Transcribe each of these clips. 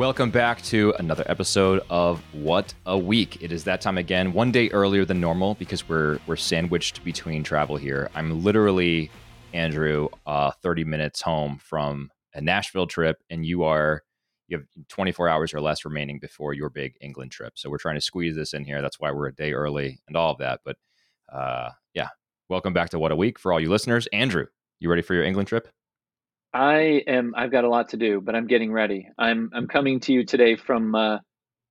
Welcome back to another episode of What a Week. It is that time again, one day earlier than normal because we're we're sandwiched between travel here. I'm literally Andrew, uh, 30 minutes home from a Nashville trip, and you are you have 24 hours or less remaining before your big England trip. So we're trying to squeeze this in here. That's why we're a day early and all of that. But uh, yeah, welcome back to What a Week for all you listeners. Andrew, you ready for your England trip? I am. I've got a lot to do, but I'm getting ready. I'm. I'm coming to you today from uh,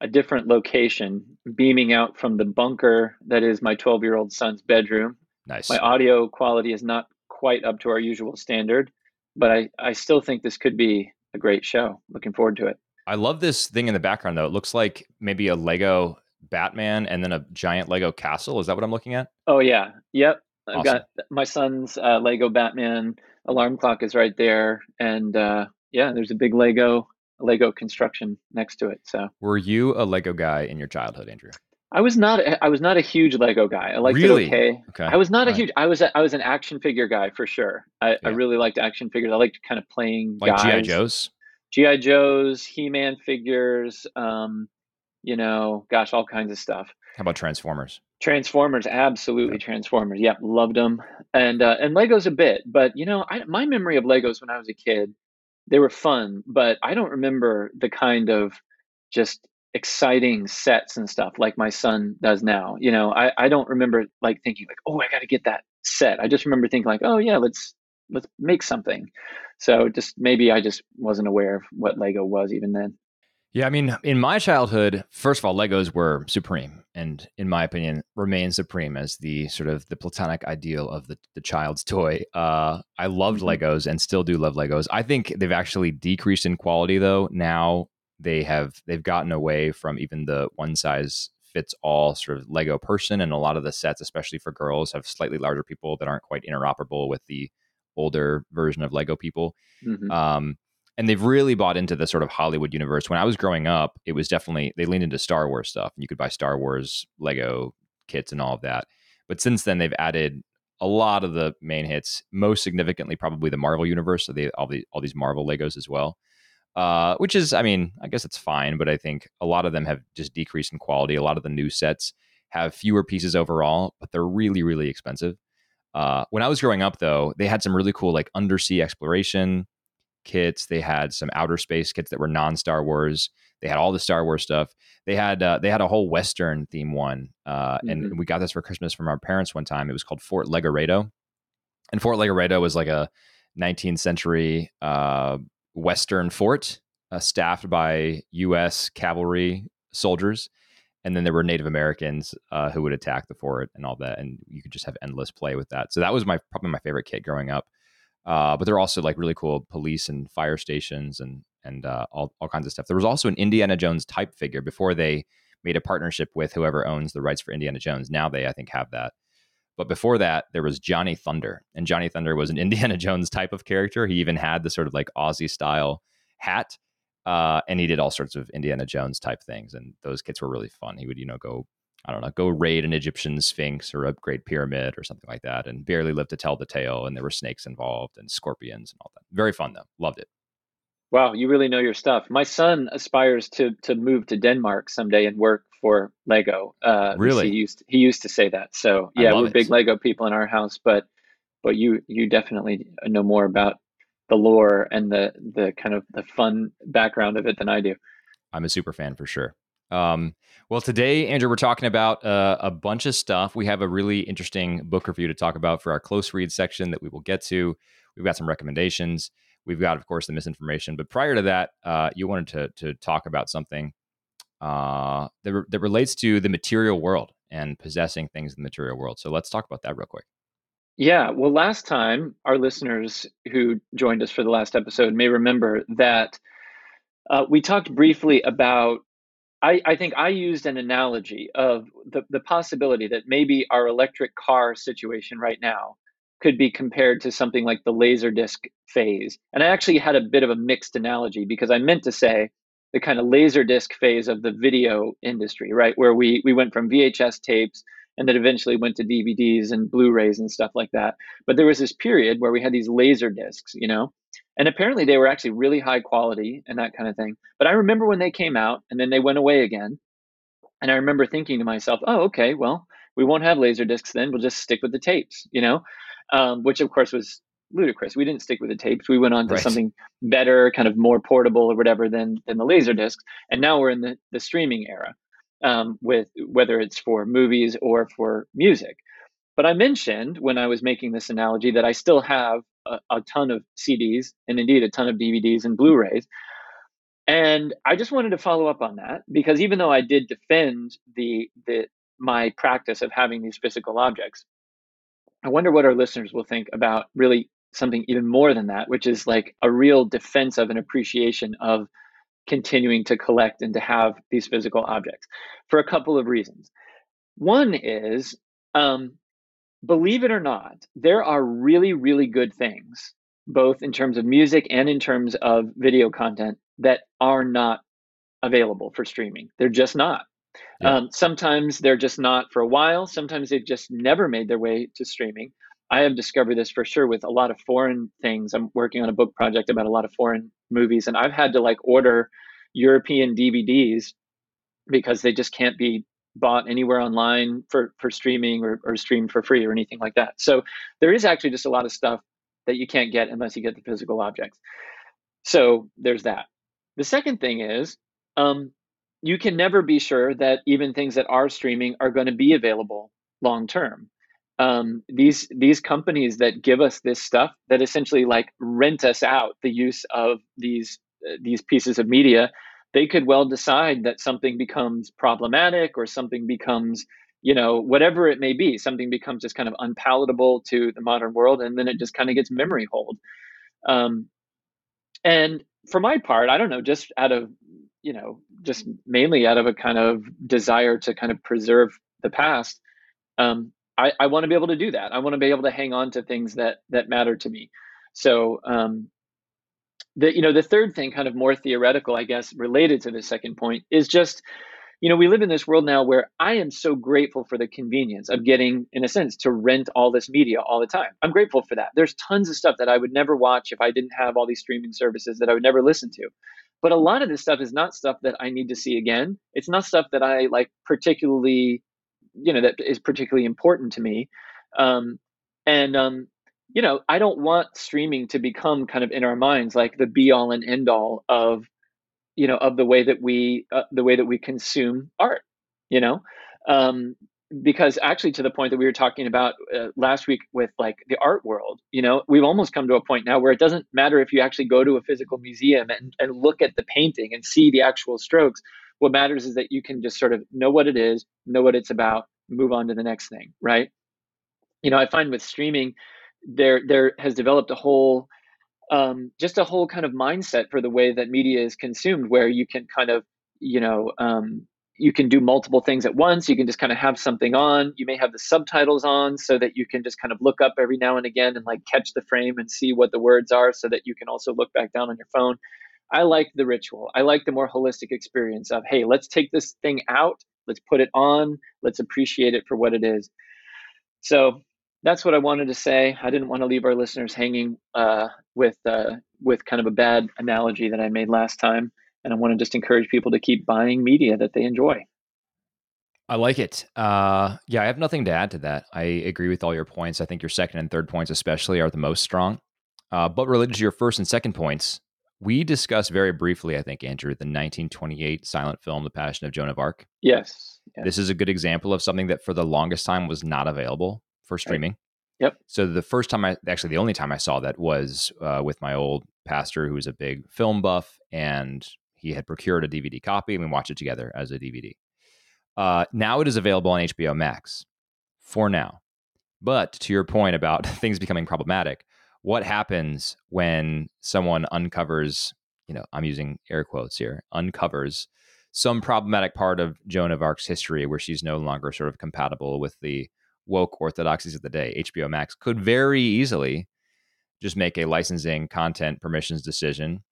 a different location, beaming out from the bunker that is my 12 year old son's bedroom. Nice. My audio quality is not quite up to our usual standard, but I. I still think this could be a great show. Looking forward to it. I love this thing in the background though. It looks like maybe a Lego Batman and then a giant Lego castle. Is that what I'm looking at? Oh yeah. Yep. I've awesome. got my son's uh, Lego Batman alarm clock is right there, and uh, yeah, there's a big Lego Lego construction next to it. So, were you a Lego guy in your childhood, Andrew? I was not. I was not a huge Lego guy. I liked really? it okay. Okay. I was not a huge. I was. A, I was an action figure guy for sure. I, yeah. I really liked action figures. I liked kind of playing like GI Joes. GI Joes, He Man figures. Um, you know, gosh, all kinds of stuff. How about Transformers? Transformers, absolutely yep. Transformers. Yep, loved them. And uh, and Legos a bit, but you know, I, my memory of Legos when I was a kid, they were fun, but I don't remember the kind of just exciting sets and stuff like my son does now. You know, I, I don't remember like thinking like, oh, I got to get that set. I just remember thinking like, oh yeah, let's let's make something. So just maybe I just wasn't aware of what Lego was even then. Yeah, I mean, in my childhood, first of all, Legos were supreme, and in my opinion, remain supreme as the sort of the platonic ideal of the, the child's toy. Uh, I loved mm-hmm. Legos and still do love Legos. I think they've actually decreased in quality though. Now they have they've gotten away from even the one size fits all sort of Lego person, and a lot of the sets, especially for girls, have slightly larger people that aren't quite interoperable with the older version of Lego people. Mm-hmm. Um, and they've really bought into the sort of Hollywood universe. When I was growing up, it was definitely they leaned into Star Wars stuff, and you could buy Star Wars Lego kits and all of that. But since then, they've added a lot of the main hits. Most significantly, probably the Marvel universe. So they all the all these Marvel Legos as well. Uh, which is, I mean, I guess it's fine, but I think a lot of them have just decreased in quality. A lot of the new sets have fewer pieces overall, but they're really, really expensive. Uh, when I was growing up, though, they had some really cool like undersea exploration kits. They had some outer space kits that were non Star Wars. They had all the Star Wars stuff. They had uh, they had a whole Western theme one, uh, mm-hmm. and we got this for Christmas from our parents one time. It was called Fort Legoredo, and Fort Legoredo was like a 19th century uh, Western fort uh, staffed by U.S. cavalry soldiers. And then there were Native Americans uh, who would attack the fort and all that, and you could just have endless play with that. So that was my probably my favorite kit growing up. Uh, but there are also like really cool police and fire stations and and uh, all all kinds of stuff. There was also an Indiana Jones type figure before they made a partnership with whoever owns the rights for Indiana Jones. Now they I think have that. But before that, there was Johnny Thunder, and Johnny Thunder was an Indiana Jones type of character. He even had the sort of like Aussie style hat, uh, and he did all sorts of Indiana Jones type things. And those kits were really fun. He would you know go I don't know, go raid an Egyptian sphinx or upgrade pyramid or something like that, and barely live to tell the tale. And there were snakes involved and scorpions and all that. Very fun though. Loved it. Wow, you really know your stuff. My son aspires to to move to Denmark someday and work for Lego. Uh, really, he used he used to say that. So yeah, we're it. big Lego people in our house, but but you you definitely know more about the lore and the the kind of the fun background of it than I do. I'm a super fan for sure. Um, well, today, Andrew, we're talking about uh, a bunch of stuff. We have a really interesting book review to talk about for our close read section that we will get to. We've got some recommendations. We've got, of course, the misinformation. But prior to that, uh, you wanted to, to talk about something uh, that, re- that relates to the material world and possessing things in the material world. So let's talk about that real quick. Yeah. Well, last time, our listeners who joined us for the last episode may remember that uh, we talked briefly about I, I think I used an analogy of the, the possibility that maybe our electric car situation right now could be compared to something like the laserdisc phase. And I actually had a bit of a mixed analogy because I meant to say the kind of laserdisc phase of the video industry, right? Where we we went from VHS tapes and then eventually went to DVDs and Blu-rays and stuff like that. But there was this period where we had these laser discs, you know, And apparently they were actually really high quality and that kind of thing. But I remember when they came out and then they went away again. And I remember thinking to myself, oh, okay, well, we won't have laser discs then. We'll just stick with the tapes, you know, um, which of course was ludicrous. We didn't stick with the tapes. We went on to right. something better, kind of more portable or whatever than than the laser discs. And now we're in the the streaming era, um, with whether it's for movies or for music. But I mentioned when I was making this analogy that I still have a, a ton of CDs and indeed a ton of DVDs and Blu-rays. And I just wanted to follow up on that because even though I did defend the the my practice of having these physical objects, I wonder what our listeners will think about really something even more than that, which is like a real defense of an appreciation of continuing to collect and to have these physical objects for a couple of reasons. One is, um, believe it or not, there are really, really good things, both in terms of music and in terms of video content, that are not available for streaming. They're just not. Yeah. Um, sometimes they're just not for a while. Sometimes they've just never made their way to streaming. I have discovered this for sure with a lot of foreign things. I'm working on a book project about a lot of foreign movies, and I've had to like order European DVDs because they just can't be bought anywhere online for for streaming or, or streamed for free or anything like that. So there is actually just a lot of stuff that you can't get unless you get the physical objects. So there's that. The second thing is um, you can never be sure that even things that are streaming are going to be available long term um, these these companies that give us this stuff that essentially like rent us out the use of these uh, these pieces of media they could well decide that something becomes problematic or something becomes you know whatever it may be something becomes just kind of unpalatable to the modern world and then it just kind of gets memory hold um, and for my part i don't know just out of you know just mainly out of a kind of desire to kind of preserve the past um, I, I want to be able to do that. I want to be able to hang on to things that that matter to me. So um, the you know the third thing, kind of more theoretical, I guess, related to the second point, is just you know we live in this world now where I am so grateful for the convenience of getting, in a sense, to rent all this media all the time. I'm grateful for that. There's tons of stuff that I would never watch if I didn't have all these streaming services that I would never listen to. But a lot of this stuff is not stuff that I need to see again. It's not stuff that I like particularly you know that is particularly important to me um, and um, you know i don't want streaming to become kind of in our minds like the be all and end all of you know of the way that we uh, the way that we consume art you know um, because actually to the point that we were talking about uh, last week with like the art world you know we've almost come to a point now where it doesn't matter if you actually go to a physical museum and, and look at the painting and see the actual strokes what matters is that you can just sort of know what it is, know what it's about, move on to the next thing, right? You know, I find with streaming, there there has developed a whole um, just a whole kind of mindset for the way that media is consumed, where you can kind of you know um, you can do multiple things at once. You can just kind of have something on. You may have the subtitles on so that you can just kind of look up every now and again and like catch the frame and see what the words are so that you can also look back down on your phone. I like the ritual. I like the more holistic experience of, hey, let's take this thing out, let's put it on, let's appreciate it for what it is. So that's what I wanted to say. I didn't want to leave our listeners hanging uh, with uh, with kind of a bad analogy that I made last time, and I want to just encourage people to keep buying media that they enjoy. I like it. Uh, yeah, I have nothing to add to that. I agree with all your points. I think your second and third points, especially, are the most strong. Uh, but related to your first and second points, we discussed very briefly, I think, Andrew, the 1928 silent film, The Passion of Joan of Arc. Yes. yes. This is a good example of something that for the longest time was not available for streaming. Right. Yep. So the first time I, actually, the only time I saw that was uh, with my old pastor, who was a big film buff, and he had procured a DVD copy, and we watched it together as a DVD. Uh, now it is available on HBO Max for now. But to your point about things becoming problematic, what happens when someone uncovers, you know, I'm using air quotes here, uncovers some problematic part of Joan of Arc's history where she's no longer sort of compatible with the woke orthodoxies of the day. HBO Max could very easily just make a licensing content permissions decision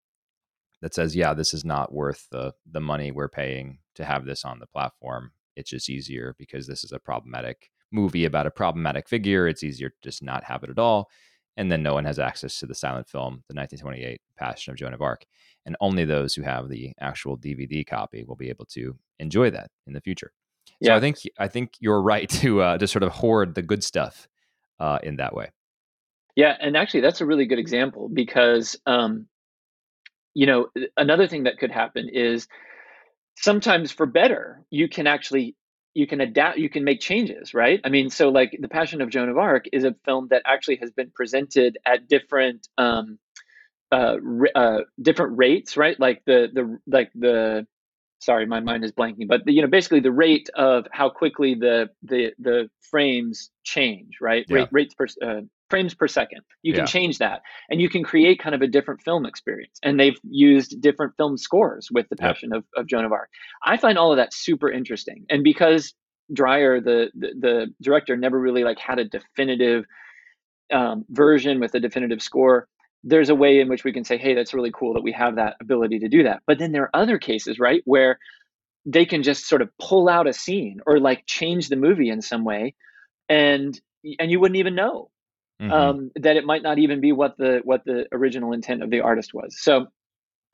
that says, yeah, this is not worth the the money we're paying to have this on the platform. It's just easier because this is a problematic movie about a problematic figure. It's easier to just not have it at all and then no one has access to the silent film, the 1928 Passion of Joan of Arc, and only those who have the actual DVD copy will be able to enjoy that in the future. So yeah. I think I think you're right to uh, to sort of hoard the good stuff uh, in that way. Yeah, and actually, that's a really good example because, um, you know, another thing that could happen is sometimes for better, you can actually you can adapt, you can make changes, right? I mean, so like the Passion of Joan of Arc is a film that actually has been presented at different um, uh, uh, different rates, right? Like the the like the sorry, my mind is blanking, but the, you know, basically the rate of how quickly the the the frames change, right? Yeah. Rate, rates per uh, frames per second. You can yeah. change that, and you can create kind of a different film experience. And they've used different film scores with the Passion of, of Joan of Arc. I find all of that super interesting, and because Dreyer, the, the the, director, never really like had a definitive um, version with a definitive score there's a way in which we can say, hey, that's really cool that we have that ability to do that. But then there are other cases, right, where they can just sort of pull out a scene or like change the movie in some way, and and you wouldn't even know mm-hmm. um, that it might not even be what the what the original intent of the artist was. So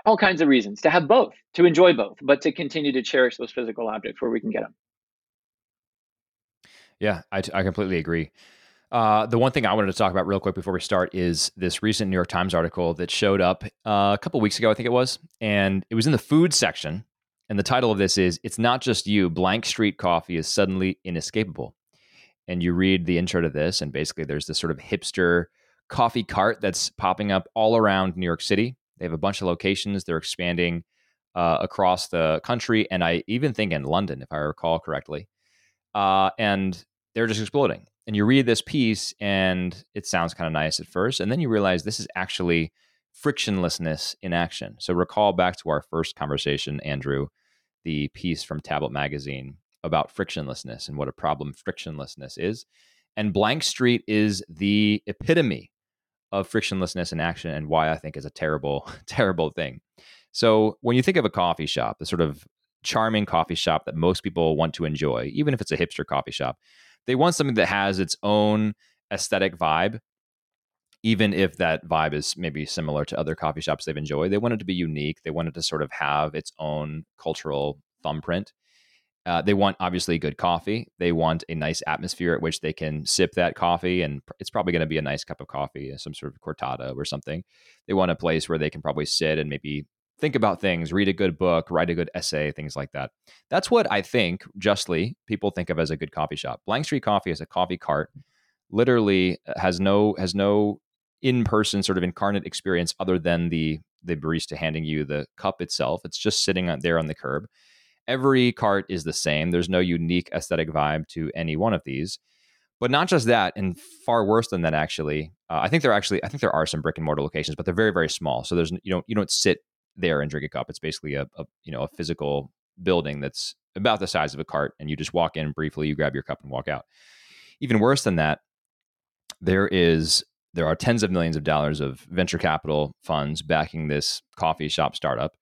all kinds of reasons to have both, to enjoy both, but to continue to cherish those physical objects where we can get them. Yeah, I, I completely agree. Uh, the one thing I wanted to talk about real quick before we start is this recent New York Times article that showed up uh, a couple weeks ago, I think it was, and it was in the food section. And the title of this is "It's Not Just You." Blank Street Coffee is suddenly inescapable. And you read the intro to this, and basically there's this sort of hipster coffee cart that's popping up all around New York City. They have a bunch of locations. They're expanding uh, across the country, and I even think in London, if I recall correctly. Uh, and they're just exploding and you read this piece and it sounds kind of nice at first and then you realize this is actually frictionlessness in action. So recall back to our first conversation andrew the piece from tablet magazine about frictionlessness and what a problem frictionlessness is and blank street is the epitome of frictionlessness in action and why i think is a terrible terrible thing. So when you think of a coffee shop the sort of charming coffee shop that most people want to enjoy even if it's a hipster coffee shop they want something that has its own aesthetic vibe even if that vibe is maybe similar to other coffee shops they've enjoyed. They want it to be unique. They want it to sort of have its own cultural thumbprint. Uh, they want obviously good coffee. They want a nice atmosphere at which they can sip that coffee and it's probably going to be a nice cup of coffee some sort of cortado or something. They want a place where they can probably sit and maybe think about things, read a good book, write a good essay, things like that. That's what I think, justly, people think of as a good coffee shop. Blank Street Coffee is a coffee cart, literally uh, has no has no in-person sort of incarnate experience other than the the barista handing you the cup itself. It's just sitting out there on the curb. Every cart is the same. There's no unique aesthetic vibe to any one of these. But not just that, and far worse than that, actually. Uh, I think there actually, I think there are some brick and mortar locations, but they're very, very small. So there's you don't you don't sit there drink a cup. It's basically a, a you know a physical building that's about the size of a cart, and you just walk in briefly, you grab your cup and walk out. Even worse than that, there is there are tens of millions of dollars of venture capital funds backing this coffee shop startup,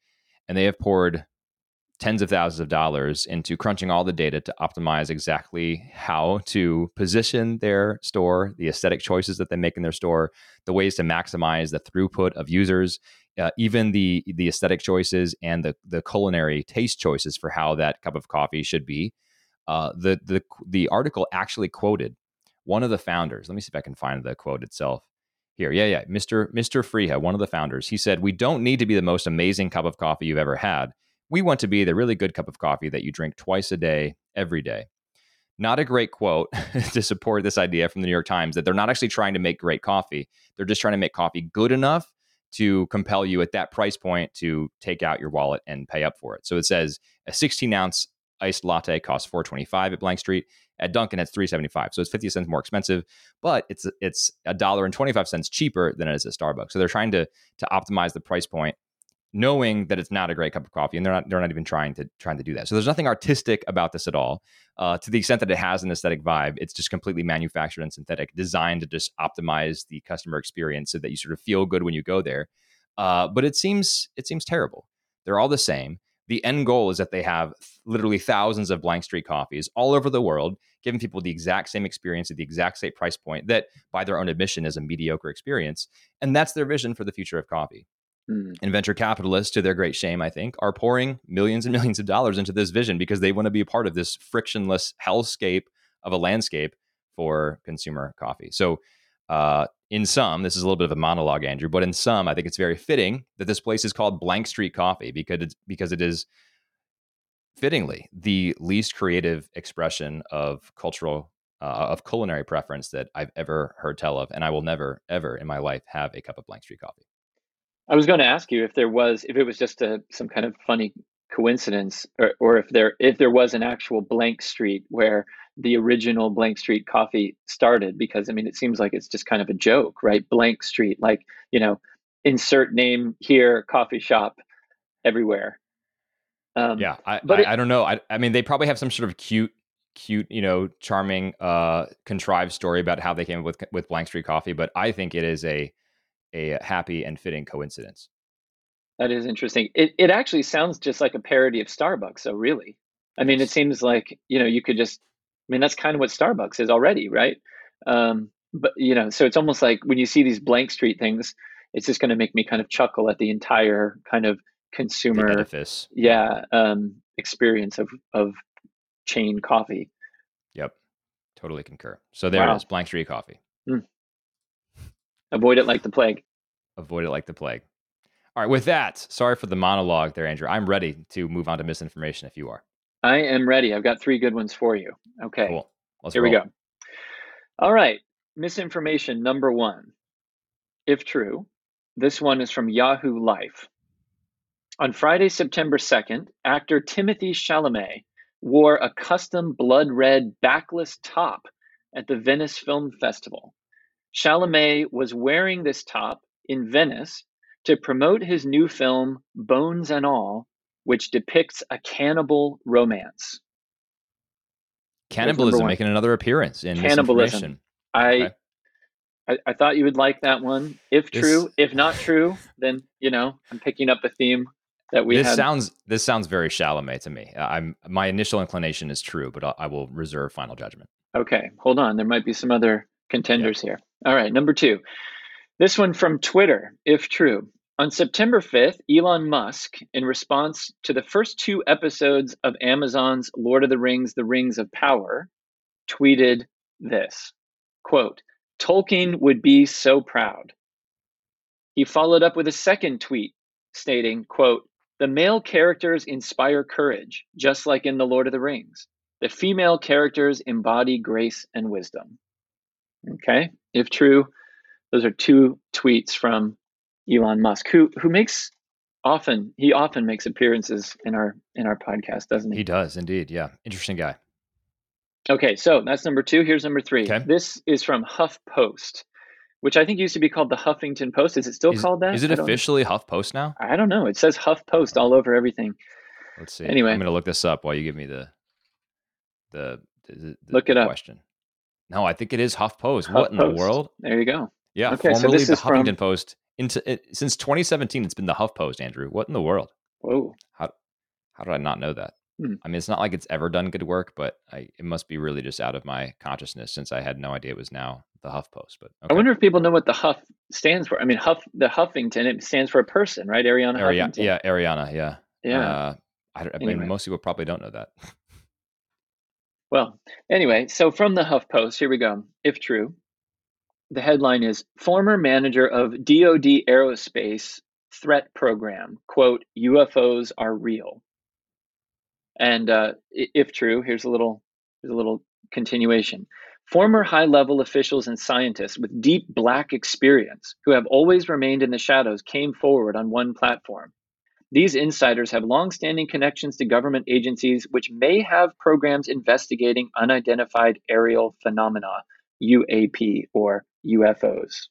and they have poured tens of thousands of dollars into crunching all the data to optimize exactly how to position their store, the aesthetic choices that they make in their store, the ways to maximize the throughput of users, uh, even the the aesthetic choices and the the culinary taste choices for how that cup of coffee should be. Uh, the the the article actually quoted one of the founders. Let me see if I can find the quote itself here. Yeah, yeah, Mr. Mr. Freiha, one of the founders. He said, "We don't need to be the most amazing cup of coffee you've ever had. We want to be the really good cup of coffee that you drink twice a day, every day." Not a great quote to support this idea from the New York Times that they're not actually trying to make great coffee. They're just trying to make coffee good enough to compel you at that price point to take out your wallet and pay up for it. So it says a 16 ounce iced latte costs 425 at Blank Street. At Dunkin', it's 375. So it's 50 cents more expensive, but it's it's a dollar and 25 cents cheaper than it is at Starbucks. So they're trying to to optimize the price point knowing that it's not a great cup of coffee and they're not they're not even trying to trying to do that so there's nothing artistic about this at all uh, to the extent that it has an aesthetic vibe it's just completely manufactured and synthetic designed to just optimize the customer experience so that you sort of feel good when you go there uh, but it seems it seems terrible they're all the same the end goal is that they have literally thousands of blank street coffees all over the world, giving people the exact same experience at the exact same price point that, by their own admission, is a mediocre experience. And that's their vision for the future of coffee. Mm. And venture capitalists, to their great shame, I think, are pouring millions and millions of dollars into this vision because they want to be a part of this frictionless hellscape of a landscape for consumer coffee. So, uh, in sum, this is a little bit of a monologue, Andrew, but in sum, I think it's very fitting that this place is called Blank Street Coffee because it's, because it is fittingly the least creative expression of cultural uh, of culinary preference that I've ever heard tell of, and I will never ever in my life have a cup of Blank Street coffee. I was going to ask you if there was if it was just a some kind of funny coincidence or, or if there if there was an actual blank street where the original blank street coffee started because i mean it seems like it's just kind of a joke right? Blank street like you know insert name here coffee shop everywhere. Um, yeah I, but I, it, I don't know I, I mean they probably have some sort of cute cute you know charming uh contrived story about how they came up with with blank street coffee but i think it is a a happy and fitting coincidence that is interesting. It it actually sounds just like a parody of Starbucks. So really, I mean, it seems like you know you could just. I mean, that's kind of what Starbucks is already, right? Um, but you know, so it's almost like when you see these blank street things, it's just going to make me kind of chuckle at the entire kind of consumer edifice, yeah, um, experience of of chain coffee. Yep, totally concur. So there wow. it is, blank street coffee. Mm. Avoid it like the plague. Avoid it like the plague. All right, with that, sorry for the monologue there, Andrew. I'm ready to move on to misinformation if you are. I am ready. I've got three good ones for you. Okay. Cool. Let's Here roll. we go. All right. Misinformation number one. If true, this one is from Yahoo Life. On Friday, September 2nd, actor Timothée Chalamet wore a custom blood red backless top at the Venice Film Festival. Chalamet was wearing this top in Venice to promote his new film, Bones and All, which depicts a cannibal romance. Cannibalism making another appearance in cannibalism. I, okay. I, I thought you would like that one. If this, true, if not true, then you know I'm picking up the theme that we. This had. sounds this sounds very Chalamet to me. I'm my initial inclination is true, but I, I will reserve final judgment. Okay, hold on. There might be some other contenders yep. here. All right, number two. This one from Twitter, if true. On September 5th, Elon Musk, in response to the first two episodes of Amazon's Lord of the Rings, The Rings of Power, tweeted this quote, Tolkien would be so proud. He followed up with a second tweet stating, quote, the male characters inspire courage, just like in The Lord of the Rings. The female characters embody grace and wisdom. Okay, if true, those are two tweets from Elon Musk, who who makes often he often makes appearances in our in our podcast, doesn't he? He does indeed. Yeah, interesting guy. Okay, so that's number two. Here's number three. Okay. This is from HuffPost, which I think used to be called the Huffington Post. Is it still is, called that? Is it officially HuffPost now? I don't know. It says HuffPost all over everything. Let's see. Anyway, I'm going to look this up while you give me the the, the, the look it the up. No, I think it is HuffPost. HuffPost. What in the world? There you go. Yeah, okay, formerly so the Huffington from... Post. Into it, since 2017, it's been the Huff Post, Andrew, what in the world? Whoa! How how did I not know that? Hmm. I mean, it's not like it's ever done good work, but I, it must be really just out of my consciousness since I had no idea it was now the Huff Post. But okay. I wonder if people know what the Huff stands for. I mean, Huff the Huffington it stands for a person, right? Arianna Ari- Huffington. Yeah, Arianna. Yeah. Yeah. Uh, I, I anyway. mean, most people probably don't know that. well, anyway, so from the HuffPost, here we go. If true, the headline is former manager of DoD Aerospace Threat Program, quote, UFOs are real. And uh, if true, here's a little here's a little continuation. Former high level officials and scientists with deep black experience who have always remained in the shadows came forward on one platform. These insiders have long-standing connections to government agencies which may have programs investigating unidentified aerial phenomena, UAP or UFOs.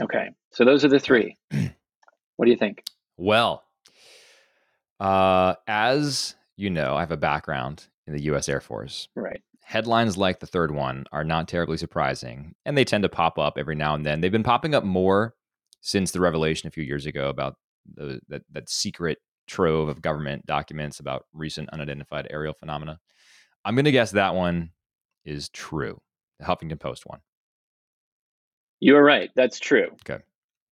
Okay, so those are the three. what do you think? Well, uh, as you know, I have a background in the U.S. Air Force. Right. Headlines like the third one are not terribly surprising, and they tend to pop up every now and then. They've been popping up more since the revelation a few years ago about the, that that secret trove of government documents about recent unidentified aerial phenomena. I'm going to guess that one is true. The Huffington Post one. You are right. That's true. Okay.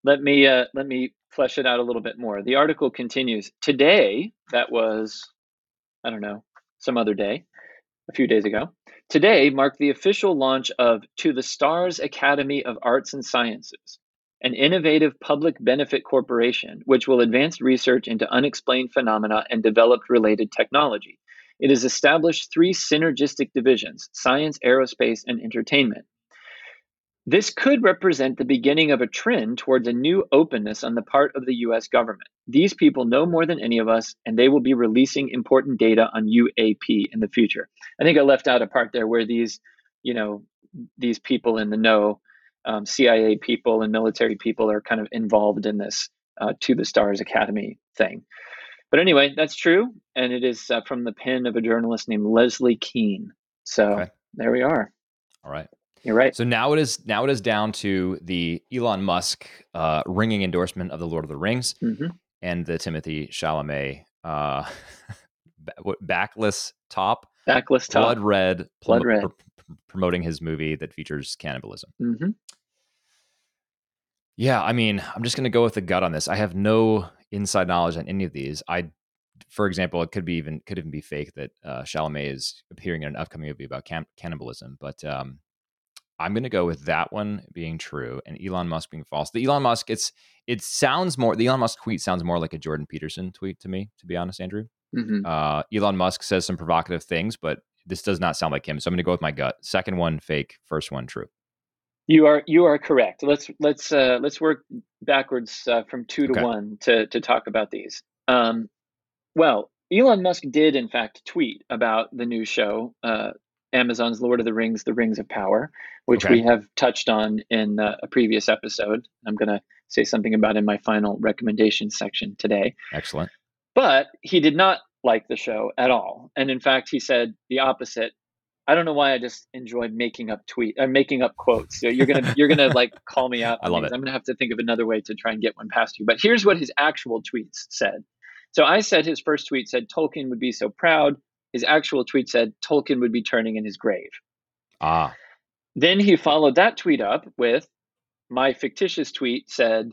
Let me uh, let me flesh it out a little bit more. The article continues. Today, that was, I don't know, some other day, a few days ago. Today marked the official launch of To the Stars Academy of Arts and Sciences, an innovative public benefit corporation which will advance research into unexplained phenomena and develop related technology. It has established three synergistic divisions science, aerospace, and entertainment. This could represent the beginning of a trend towards a new openness on the part of the US government. These people know more than any of us, and they will be releasing important data on UAP in the future. I think I left out a part there where these, you know, these people in the know, um, CIA people and military people are kind of involved in this uh, To the Stars Academy thing. But anyway, that's true, and it is uh, from the pen of a journalist named Leslie Kean. So okay. there we are. All right. You're right. So now it is now it is down to the Elon Musk uh, ringing endorsement of the Lord of the Rings mm-hmm. and the Timothée Chalamet uh, backless top, backless top, blood red, blood red, pr- promoting his movie that features cannibalism. Mm-hmm. Yeah, I mean, I'm just going to go with the gut on this. I have no inside knowledge on any of these. I, for example, it could be even could even be fake that uh, Chalamet is appearing in an upcoming movie about cam- cannibalism, but um, I'm going to go with that one being true and Elon Musk being false. The Elon Musk, it's it sounds more. The Elon Musk tweet sounds more like a Jordan Peterson tweet to me, to be honest, Andrew. Mm-hmm. Uh, Elon Musk says some provocative things, but this does not sound like him. So I'm going to go with my gut. Second one fake, first one true. You are you are correct. Let's let's uh, let's work backwards uh, from two to okay. one to to talk about these. Um, well, Elon Musk did in fact tweet about the new show, uh, Amazon's Lord of the Rings: The Rings of Power, which okay. we have touched on in uh, a previous episode. I'm going to say something about in my final recommendation section today. Excellent. But he did not like the show at all, and in fact, he said the opposite. I don't know why I just enjoy making up tweet or uh, making up quotes. So you're gonna you're gonna like call me out. I love it. I'm gonna have to think of another way to try and get one past you. But here's what his actual tweets said. So I said his first tweet said Tolkien would be so proud. His actual tweet said Tolkien would be turning in his grave. Ah. Then he followed that tweet up with my fictitious tweet said,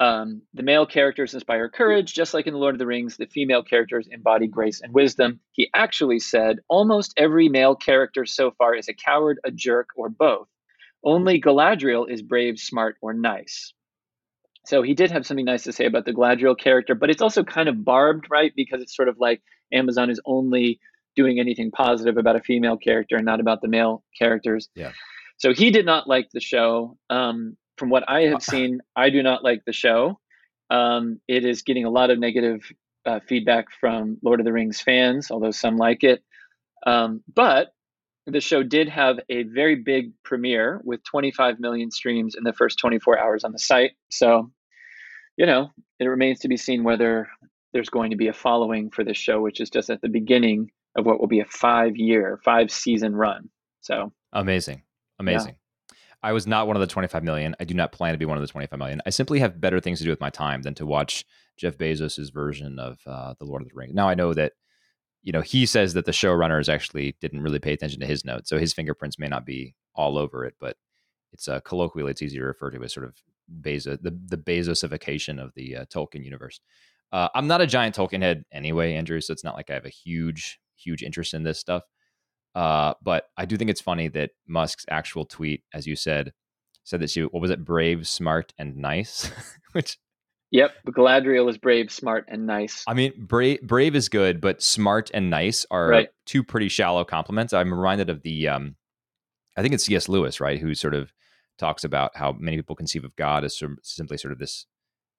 um, the male characters inspire courage, just like in The Lord of the Rings, the female characters embody grace and wisdom. He actually said, almost every male character so far is a coward, a jerk, or both. Only Galadriel is brave, smart, or nice. So he did have something nice to say about the Galadriel character, but it's also kind of barbed, right? Because it's sort of like Amazon is only doing anything positive about a female character and not about the male characters. Yeah. So he did not like the show. Um, from what I have seen, I do not like the show. Um, it is getting a lot of negative uh, feedback from Lord of the Rings fans, although some like it. Um, but the show did have a very big premiere with 25 million streams in the first 24 hours on the site. So, you know, it remains to be seen whether there's going to be a following for this show, which is just at the beginning of what will be a five year, five season run. So amazing. Amazing. Yeah. I was not one of the 25 million. I do not plan to be one of the 25 million. I simply have better things to do with my time than to watch Jeff Bezos's version of uh, The Lord of the Rings. Now I know that, you know, he says that the showrunners actually didn't really pay attention to his notes, so his fingerprints may not be all over it, but it's uh, colloquially it's easy to refer to as sort of Bezos, the the Bezosification of the uh, Tolkien universe. Uh, I'm not a giant Tolkien head anyway, Andrew, so it's not like I have a huge huge interest in this stuff. Uh, but I do think it's funny that Musk's actual tweet, as you said, said that she what was it, brave, smart, and nice, which. Yep, Galadriel is brave, smart, and nice. I mean, brave brave is good, but smart and nice are right. two pretty shallow compliments. I'm reminded of the, um, I think it's C.S. Lewis, right, who sort of talks about how many people conceive of God as simply sort of this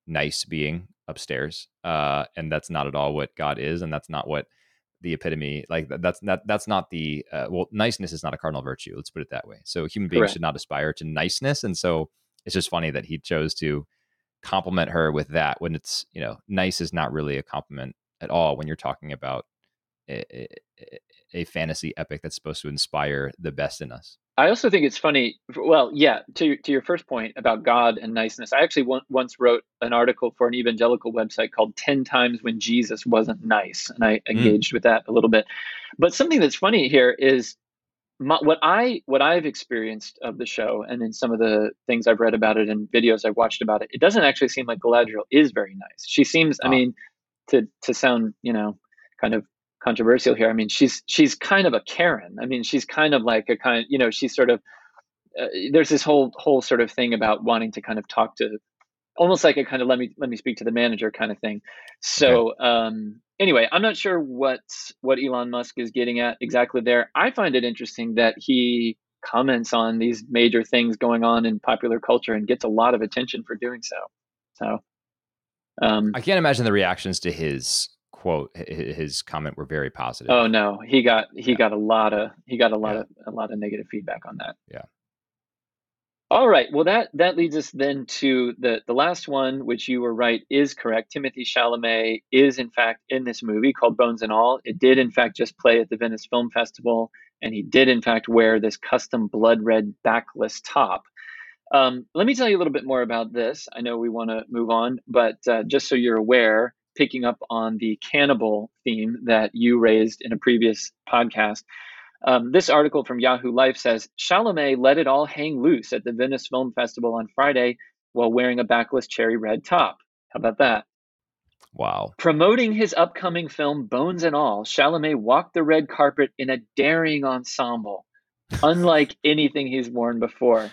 nice being upstairs, uh, and that's not at all what God is, and that's not what the epitome like that's that that's not the uh, well niceness is not a cardinal virtue let's put it that way so human beings Correct. should not aspire to niceness and so it's just funny that he chose to compliment her with that when it's you know nice is not really a compliment at all when you're talking about a, a, a fantasy epic that's supposed to inspire the best in us I also think it's funny. Well, yeah, to to your first point about God and niceness, I actually once wrote an article for an evangelical website called 10 times when Jesus wasn't nice, and I hmm. engaged mm. with that a little bit. But something that's funny here is my, what I what I've experienced of the show, and in some of the things I've read about it and videos I've watched about it, it doesn't actually seem like Galadriel is very nice. She seems, oh. I mean, to to sound you know kind of controversial here. I mean, she's she's kind of a Karen. I mean, she's kind of like a kind, you know, she's sort of uh, there's this whole whole sort of thing about wanting to kind of talk to almost like a kind of let me let me speak to the manager kind of thing. So okay. um anyway, I'm not sure what what Elon Musk is getting at exactly there. I find it interesting that he comments on these major things going on in popular culture and gets a lot of attention for doing so. So um, I can't imagine the reactions to his quote his comment were very positive. Oh no, he got he yeah. got a lot of he got a lot yeah. of a lot of negative feedback on that. Yeah. All right. Well, that that leads us then to the the last one, which you were right is correct. Timothée Chalamet is in fact in this movie called Bones and All. It did in fact just play at the Venice Film Festival, and he did in fact wear this custom blood red backless top. Um, let me tell you a little bit more about this. I know we want to move on, but uh, just so you're aware, picking up on the cannibal theme that you raised in a previous podcast. Um, this article from Yahoo Life says Chalamet let it all hang loose at the Venice Film Festival on Friday while wearing a backless cherry red top. How about that? Wow. Promoting his upcoming film Bones and All, Chalamet walked the red carpet in a daring ensemble, unlike anything he's worn before.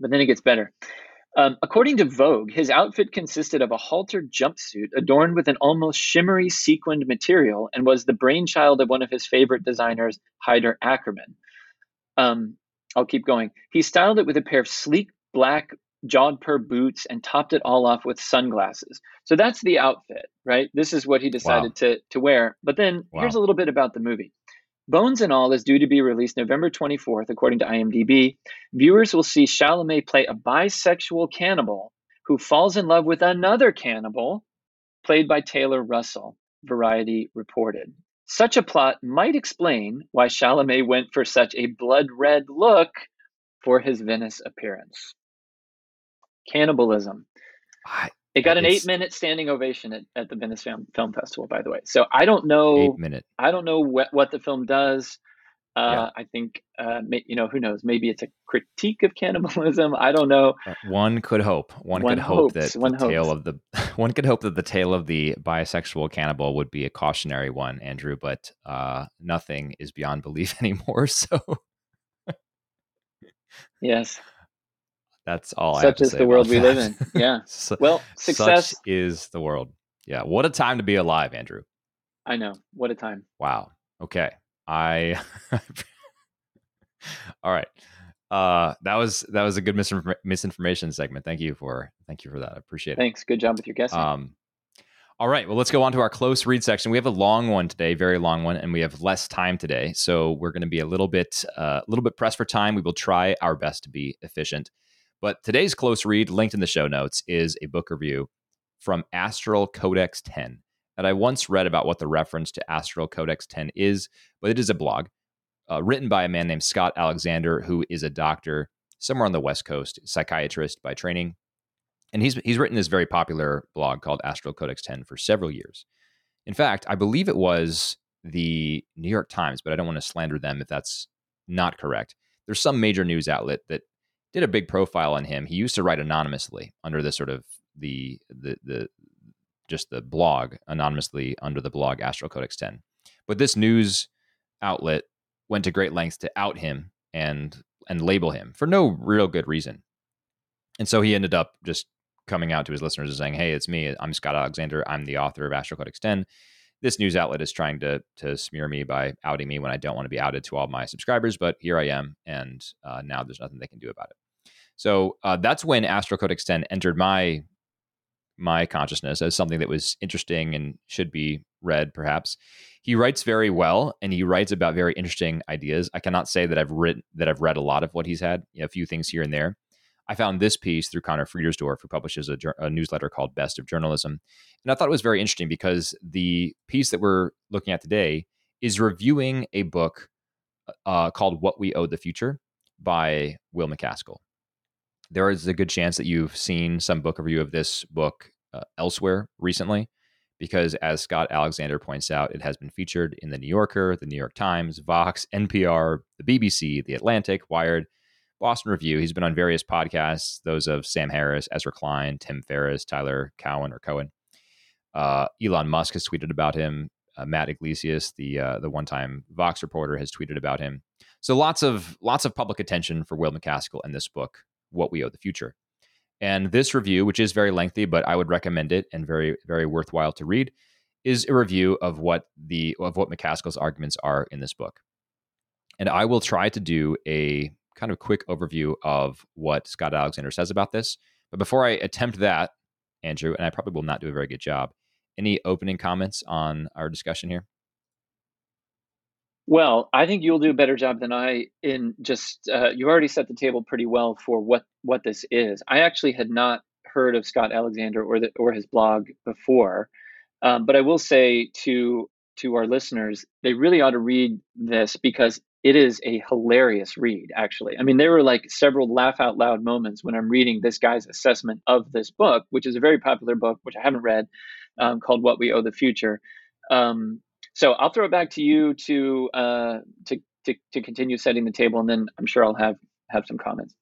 But then it gets better. Um, according to Vogue, his outfit consisted of a halter jumpsuit adorned with an almost shimmery sequined material and was the brainchild of one of his favorite designers, Haider Ackermann. Um, I'll keep going. He styled it with a pair of sleek black jodhpur boots and topped it all off with sunglasses. So that's the outfit, right? This is what he decided wow. to, to wear. But then wow. here's a little bit about the movie. Bones and All is due to be released November 24th, according to IMDb. Viewers will see Chalamet play a bisexual cannibal who falls in love with another cannibal, played by Taylor Russell, Variety reported. Such a plot might explain why Chalamet went for such a blood red look for his Venice appearance. Cannibalism. I, it got an eight minute standing ovation at, at the Venice Film, Film Festival, by the way. So I don't know. Eight minute. I don't know what, what the film does. Uh, yeah. I think, uh, may, you know, who knows? Maybe it's a critique of cannibalism. I don't know. Uh, one could hope. One, one could hopes, hope that one the hopes. tale of the one could hope that the tale of the bisexual cannibal would be a cautionary one, Andrew. But uh, nothing is beyond belief anymore. So. yes. That's all. Such is the world we live in. Yeah. so, well, success such is the world. Yeah. What a time to be alive, Andrew. I know. What a time. Wow. Okay. I. all right. Uh, that was that was a good misinform- misinformation segment. Thank you for thank you for that. I appreciate it. Thanks. Good job with your guessing. Um, all right. Well, let's go on to our close read section. We have a long one today, very long one, and we have less time today, so we're going to be a little bit uh, a uh, little bit pressed for time. We will try our best to be efficient. But today's close read, linked in the show notes, is a book review from Astral Codex 10 that I once read about what the reference to Astral Codex 10 is, but it is a blog uh, written by a man named Scott Alexander, who is a doctor somewhere on the West Coast, psychiatrist by training. And he's, he's written this very popular blog called Astral Codex 10 for several years. In fact, I believe it was the New York Times, but I don't want to slander them if that's not correct. There's some major news outlet that did a big profile on him. He used to write anonymously under the sort of the the the just the blog anonymously under the blog Astral Codex 10. But this news outlet went to great lengths to out him and and label him for no real good reason. And so he ended up just coming out to his listeners and saying, "Hey, it's me. I'm Scott Alexander. I'm the author of Astral Codex 10. This news outlet is trying to to smear me by outing me when I don't want to be outed to all my subscribers, but here I am, and uh, now there's nothing they can do about it." So uh, that's when Codex 10 entered my my consciousness as something that was interesting and should be read, perhaps. He writes very well, and he writes about very interesting ideas. I cannot say that I've written that I've read a lot of what he's had, you know, a few things here and there. I found this piece through Conor Friedersdorf, who publishes a, a, newsletter called Best of Journalism. And I thought it was very interesting because the piece that we're looking at today is reviewing a book uh, called What We Owe the Future by Will MacAskill. There is a good chance that you've seen some book review of this book uh, elsewhere recently, because as Scott Alexander points out, it has been featured in the New Yorker, the New York Times, Vox, NPR, the BBC, the Atlantic, Wired, Boston Review. He's been on various podcasts, those of Sam Harris, Ezra Klein, Tim Ferriss, Tyler Cowen or Cohen. Uh, Elon Musk has tweeted about him. Uh, Matt Yglesias, the uh, the one time Vox reporter, has tweeted about him. So lots of lots of public attention for Will MacAskill and this book, What We Owe the Future. And this review, which is very lengthy, but I would recommend it and very very worthwhile to read, is a review of what the of what MacAskill's arguments are in this book. And I will try to do a kind of quick overview of what Scott Alexander says about this. But before I attempt that, Andrew, and I probably will not do a very good job, any opening comments on our discussion here? Well, I think you'll do a better job than I in just uh, you already set the table pretty well for what what this is. I actually had not heard of Scott Alexander or the, or his blog before, um, but I will say to to our listeners, they really ought to read this because it is a hilarious read, actually. I mean, there were like several laugh out loud moments when I'm reading this guy's assessment of this book, which is a very popular book, which I haven't read, um, called What We Owe the Future. Um, so I'll throw it back to you to, uh, to, to, to continue setting the table, and then I'm sure I'll have, have some comments.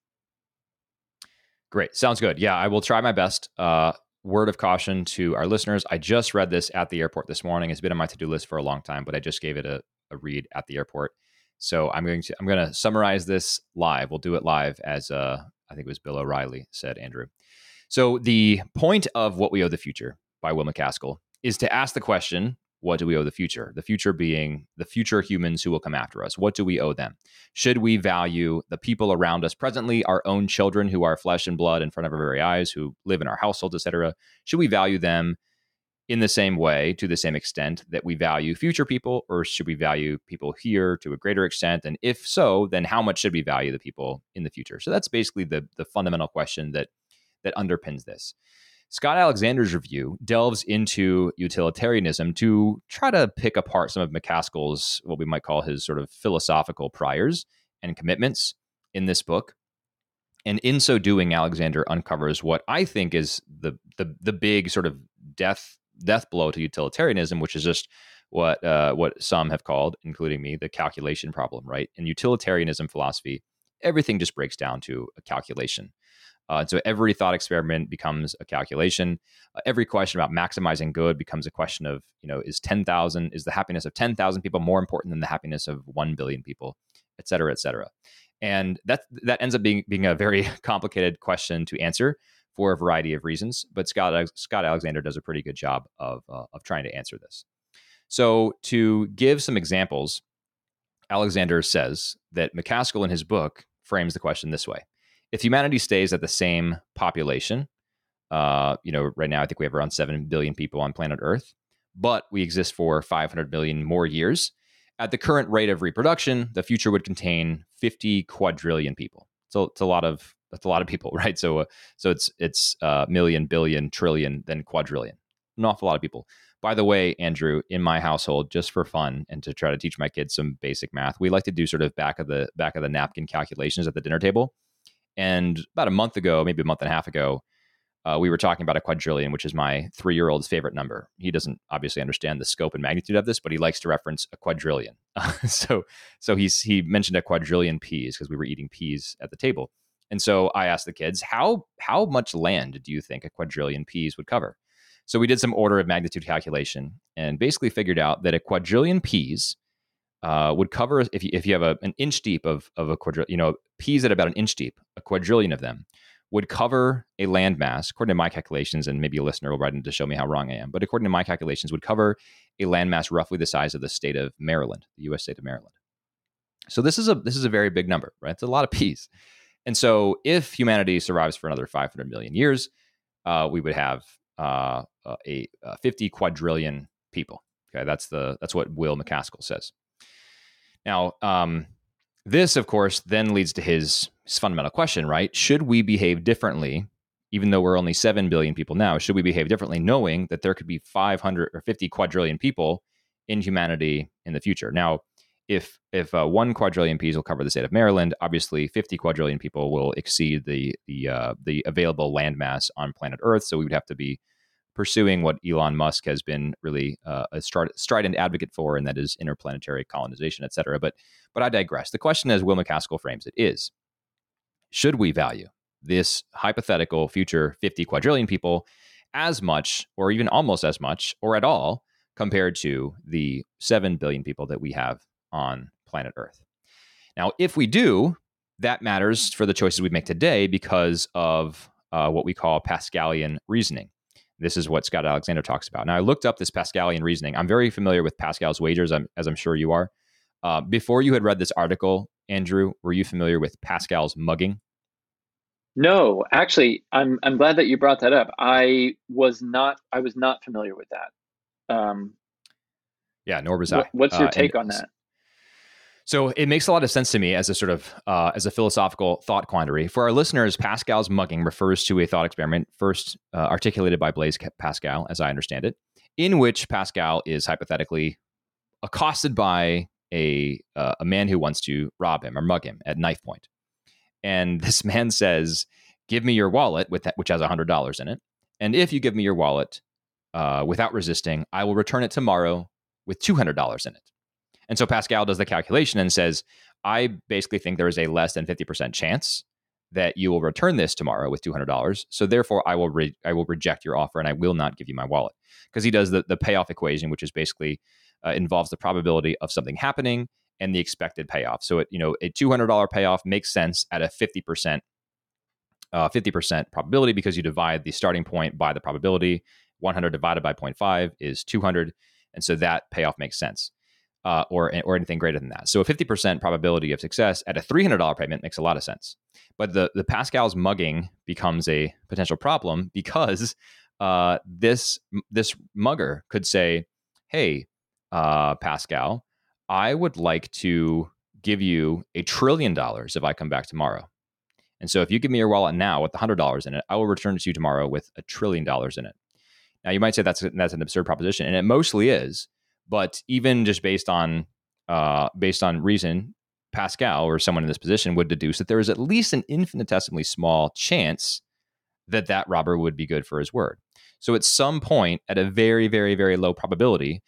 Great. Sounds good. Yeah, I will try my best. Uh, word of caution to our listeners I just read this at the airport this morning. It's been on my to do list for a long time, but I just gave it a, a read at the airport. So I'm going to I'm going to summarize this live. We'll do it live as uh, I think it was Bill O'Reilly said, Andrew. So the point of what we owe the future by Will MacAskill is to ask the question, what do we owe the future? The future being the future humans who will come after us. What do we owe them? Should we value the people around us presently, our own children who are flesh and blood in front of our very eyes, who live in our households, etc.? Should we value them in the same way, to the same extent that we value future people, or should we value people here to a greater extent? And if so, then how much should we value the people in the future? So that's basically the the fundamental question that that underpins this. Scott Alexander's review delves into utilitarianism to try to pick apart some of MacAskill's, what we might call his sort of philosophical priors and commitments in this book. And in so doing, Alexander uncovers what I think is the the the big sort of death death blow to utilitarianism, which is just what uh, what some have called, including me, the calculation problem. Right in utilitarianism philosophy, everything just breaks down to a calculation. Uh, and so every thought experiment becomes a calculation. Uh, every question about maximizing good becomes a question of, you know, is 10,000, is the happiness of 10,000 people more important than the happiness of 1 billion people, et cetera, et cetera. And that, that ends up being, being a very complicated question to answer for a variety of reasons. But Scott Scott Alexander does a pretty good job of uh, of trying to answer this. So to give some examples, Alexander says that MacAskill in his book frames the question this way: If humanity stays at the same population, uh, you know, right now I think we have around seven billion people on planet Earth, but we exist for 500 million more years. At the current rate of reproduction, the future would contain 50 quadrillion people. So it's a lot of that's a lot of people, right? So uh, so it's it's uh, million, billion, trillion, then quadrillion. An awful lot of people. By the way, Andrew, in my household, just for fun and to try to teach my kids some basic math, we like to do sort of back of the back of the napkin calculations at the dinner table. And about a month ago, maybe a month and a half ago, uh, we were talking about a quadrillion, which is my three year old's favorite number. He doesn't obviously understand the scope and magnitude of this, but he likes to reference a quadrillion. so so he's he mentioned a quadrillion peas because we were eating peas at the table. And so I asked the kids, how how much land do you think a quadrillion peas would cover? So we did some order of magnitude calculation and basically figured out that a quadrillion peas uh, would cover if you, if you have a, an inch deep of of a quadrillion, you know, peas at about an inch deep, a quadrillion of them would cover a landmass, according to my calculations, and maybe a listener will write in to show me how wrong I am, but according to my calculations, would cover a landmass roughly the size of the state of Maryland, the U.S. state of Maryland. So this is a this is a very big number, right? It's a lot of peas. And so, if humanity survives for another 500 million years, uh, we would have uh, a, a 50 quadrillion people. Okay, that's the that's what Will MacAskill says. Now, um, this, of course, then leads to his, his fundamental question, right? Should we behave differently, even though we're only seven billion people now? Should we behave differently, knowing that there could be 500 or 50 quadrillion people in humanity in the future? Now, if if uh, one quadrillion peas will cover the state of Maryland, obviously 50 quadrillion people will exceed the the uh, the available landmass on planet Earth. So we would have to be pursuing what Elon Musk has been really uh, a strident advocate for, and that is interplanetary colonization, et cetera. But but I digress. The question, as Will MacAskill frames it, is: Should we value this hypothetical future 50 quadrillion people as much, or even almost as much, or at all, compared to the 7 billion people that we have on planet Earth. Now, if we do, that matters for the choices we make today because of uh, what we call Pascalian reasoning. This is what Scott Alexander talks about. Now, I looked up this Pascalian reasoning. I'm very familiar with Pascal's wagers, as I'm sure you are. Uh, before you had read this article, Andrew, were you familiar with Pascal's mugging? No, actually, I'm I'm glad that you brought that up. I was not I was not familiar with that. Um, yeah, nor was I. What's your uh, take on that? So it makes a lot of sense to me as a sort of uh, as a philosophical thought quandary. For our listeners, Pascal's mugging refers to a thought experiment first uh, articulated by Blaise Pascal, as I understand it, in which Pascal is hypothetically accosted by a uh, a man who wants to rob him or mug him at knife point, and this man says, "Give me your wallet with that, which has hundred dollars in it, and if you give me your wallet uh, without resisting, I will return it tomorrow with two hundred dollars in it." And so Pascal does the calculation and says, I basically think there is a less than 50% chance that you will return this tomorrow with $200. So therefore, I will re- I will reject your offer and I will not give you my wallet because he does the, the payoff equation, which is basically uh, involves the probability of something happening and the expected payoff. So it, you know, a $200 payoff makes sense at a 50% uh, 50% probability because you divide the starting point by the probability. 100 divided by 0.5 is 200. And so that payoff makes sense uh, or or anything greater than that. So a 50% probability of success at a $300 payment makes a lot of sense. But the the Pascal's mugging becomes a potential problem because uh, this this mugger could say, "Hey, uh, Pascal, I would like to give you a trillion dollars if I come back tomorrow." And so if you give me your wallet now with $100 in it, I will return it to you tomorrow with a trillion dollars in it. Now you might say that's that's an absurd proposition, and it mostly is but even just based on uh, based on reason, Pascal or someone in this position would deduce that there is at least an infinitesimally small chance that that robber would be good for his word. So at some point, at a very, very, very low probability,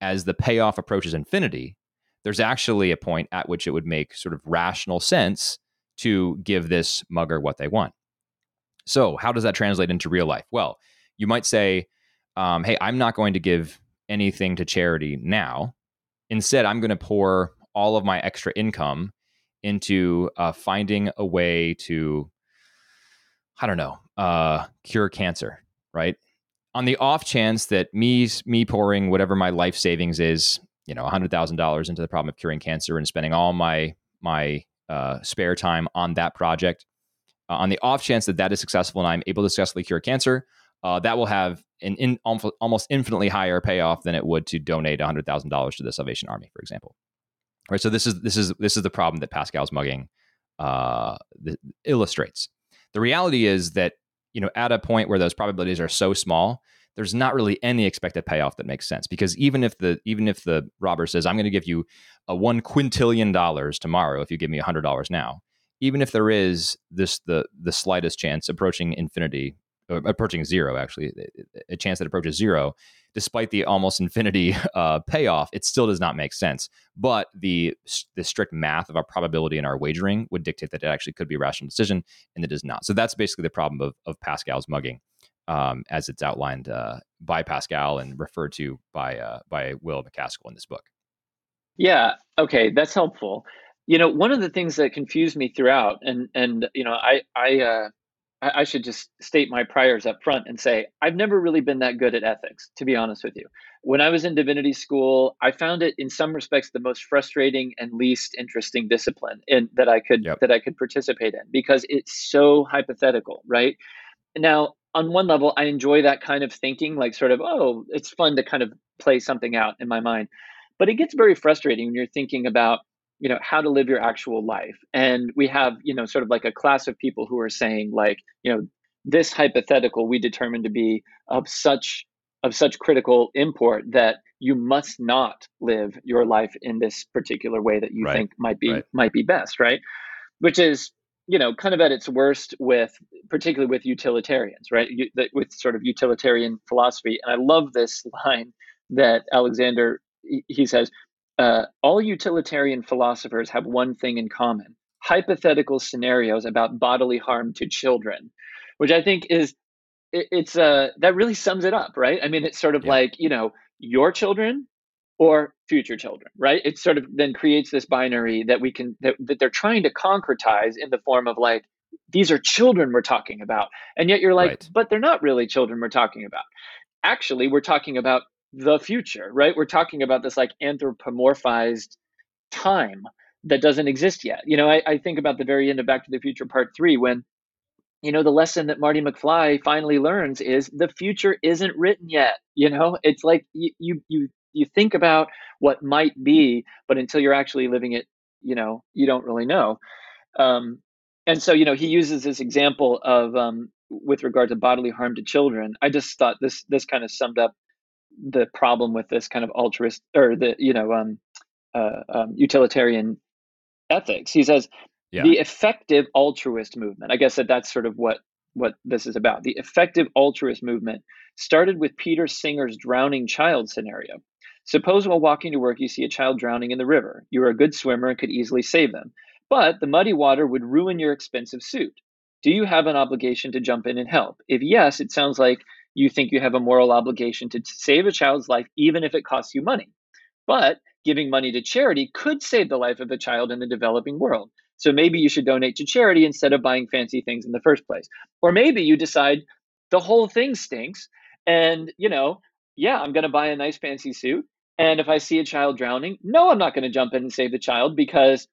as the payoff approaches infinity, there's actually a point at which it would make sort of rational sense to give this mugger what they want. So, how does that translate into real life? Well, you might say, um, hey, I'm not going to give anything to charity now. Instead, I'm going to pour all of my extra income into uh, finding a way to, I don't know, uh, cure cancer, right? On the off chance that me me pouring whatever my life savings is, you know, hundred thousand dollars into the problem of curing cancer and spending all my my uh, spare time on that project, uh, on the off chance that that is successful and I'm able to successfully cure cancer, uh, that will have an in, almost infinitely higher payoff than it would to donate hundred thousand dollars to the Salvation Army, for example. Right. So this is this is this is the problem that Pascal's mugging uh, the, illustrates. The reality is that you know at a point where those probabilities are so small, there's not really any expected payoff that makes sense because even if the even if the robber says I'm going to give you a one quintillion dollars tomorrow if you give me hundred dollars now, even if there is this the the slightest chance approaching infinity approaching zero actually a chance that approaches zero despite the almost infinity uh, payoff it still does not make sense. But the the strict math of our probability in our wagering would dictate that it actually could be a rational decision and it does not. So that's basically the problem of, of pascal's mugging um, as it's outlined uh, by pascal and referred to by uh, by will macaskill in this book. Yeah okay that's helpful. You know one of the things that confused me throughout and and you know i i uh, I, should just state my priors up front and say I've never really been that good at ethics, to be honest with you. When I was in divinity school, I found it in some respects the most frustrating and least interesting discipline in, that I could yep. that I could participate in because it's so hypothetical, right? Now, on one level, I enjoy that kind of thinking, like sort of, oh, it's fun to kind of play something out in my mind. But it gets very frustrating when you're thinking about you know how to live your actual life and we have you know sort of like a class of people who are saying like you know this hypothetical we determine to be of such of such critical import that you must not live your life in this particular way that you right. think might be right. might be best right which is you know kind of at its worst with particularly with utilitarians right you, with sort of utilitarian philosophy and i love this line that alexander he says uh, all utilitarian philosophers have one thing in common hypothetical scenarios about bodily harm to children which i think is it, it's uh that really sums it up right i mean it's sort of yeah. like you know your children or future children right it sort of then creates this binary that we can that, that they're trying to concretize in the form of like these are children we're talking about and yet you're like right. but they're not really children we're talking about actually we're talking about the future right we're talking about this like anthropomorphized time that doesn't exist yet you know I, I think about the very end of back to the future part three when you know the lesson that marty mcfly finally learns is the future isn't written yet you know it's like you you you you think about what might be, but until you're actually living it, you know, you don't really know. Um, and so, you know, he uses this example of um, with regard to bodily harm to children. I just thought this this kind of summed up the problem with this kind of altruist or the you know um, uh, um, utilitarian ethics. He says yeah. the effective altruist movement. I guess that that's sort of what what this is about. The effective altruist movement started with Peter Singer's drowning child scenario. Suppose while walking to work you see a child drowning in the river. You are a good swimmer and could easily save them. But the muddy water would ruin your expensive suit. Do you have an obligation to jump in and help? If yes, it sounds like you think you have a moral obligation to save a child's life, even if it costs you money. But giving money to charity could save the life of a child in the developing world. So maybe you should donate to charity instead of buying fancy things in the first place. Or maybe you decide the whole thing stinks and, you know, yeah, I'm going to buy a nice fancy suit and if I see a child drowning, no, I'm not going to jump in and save the child because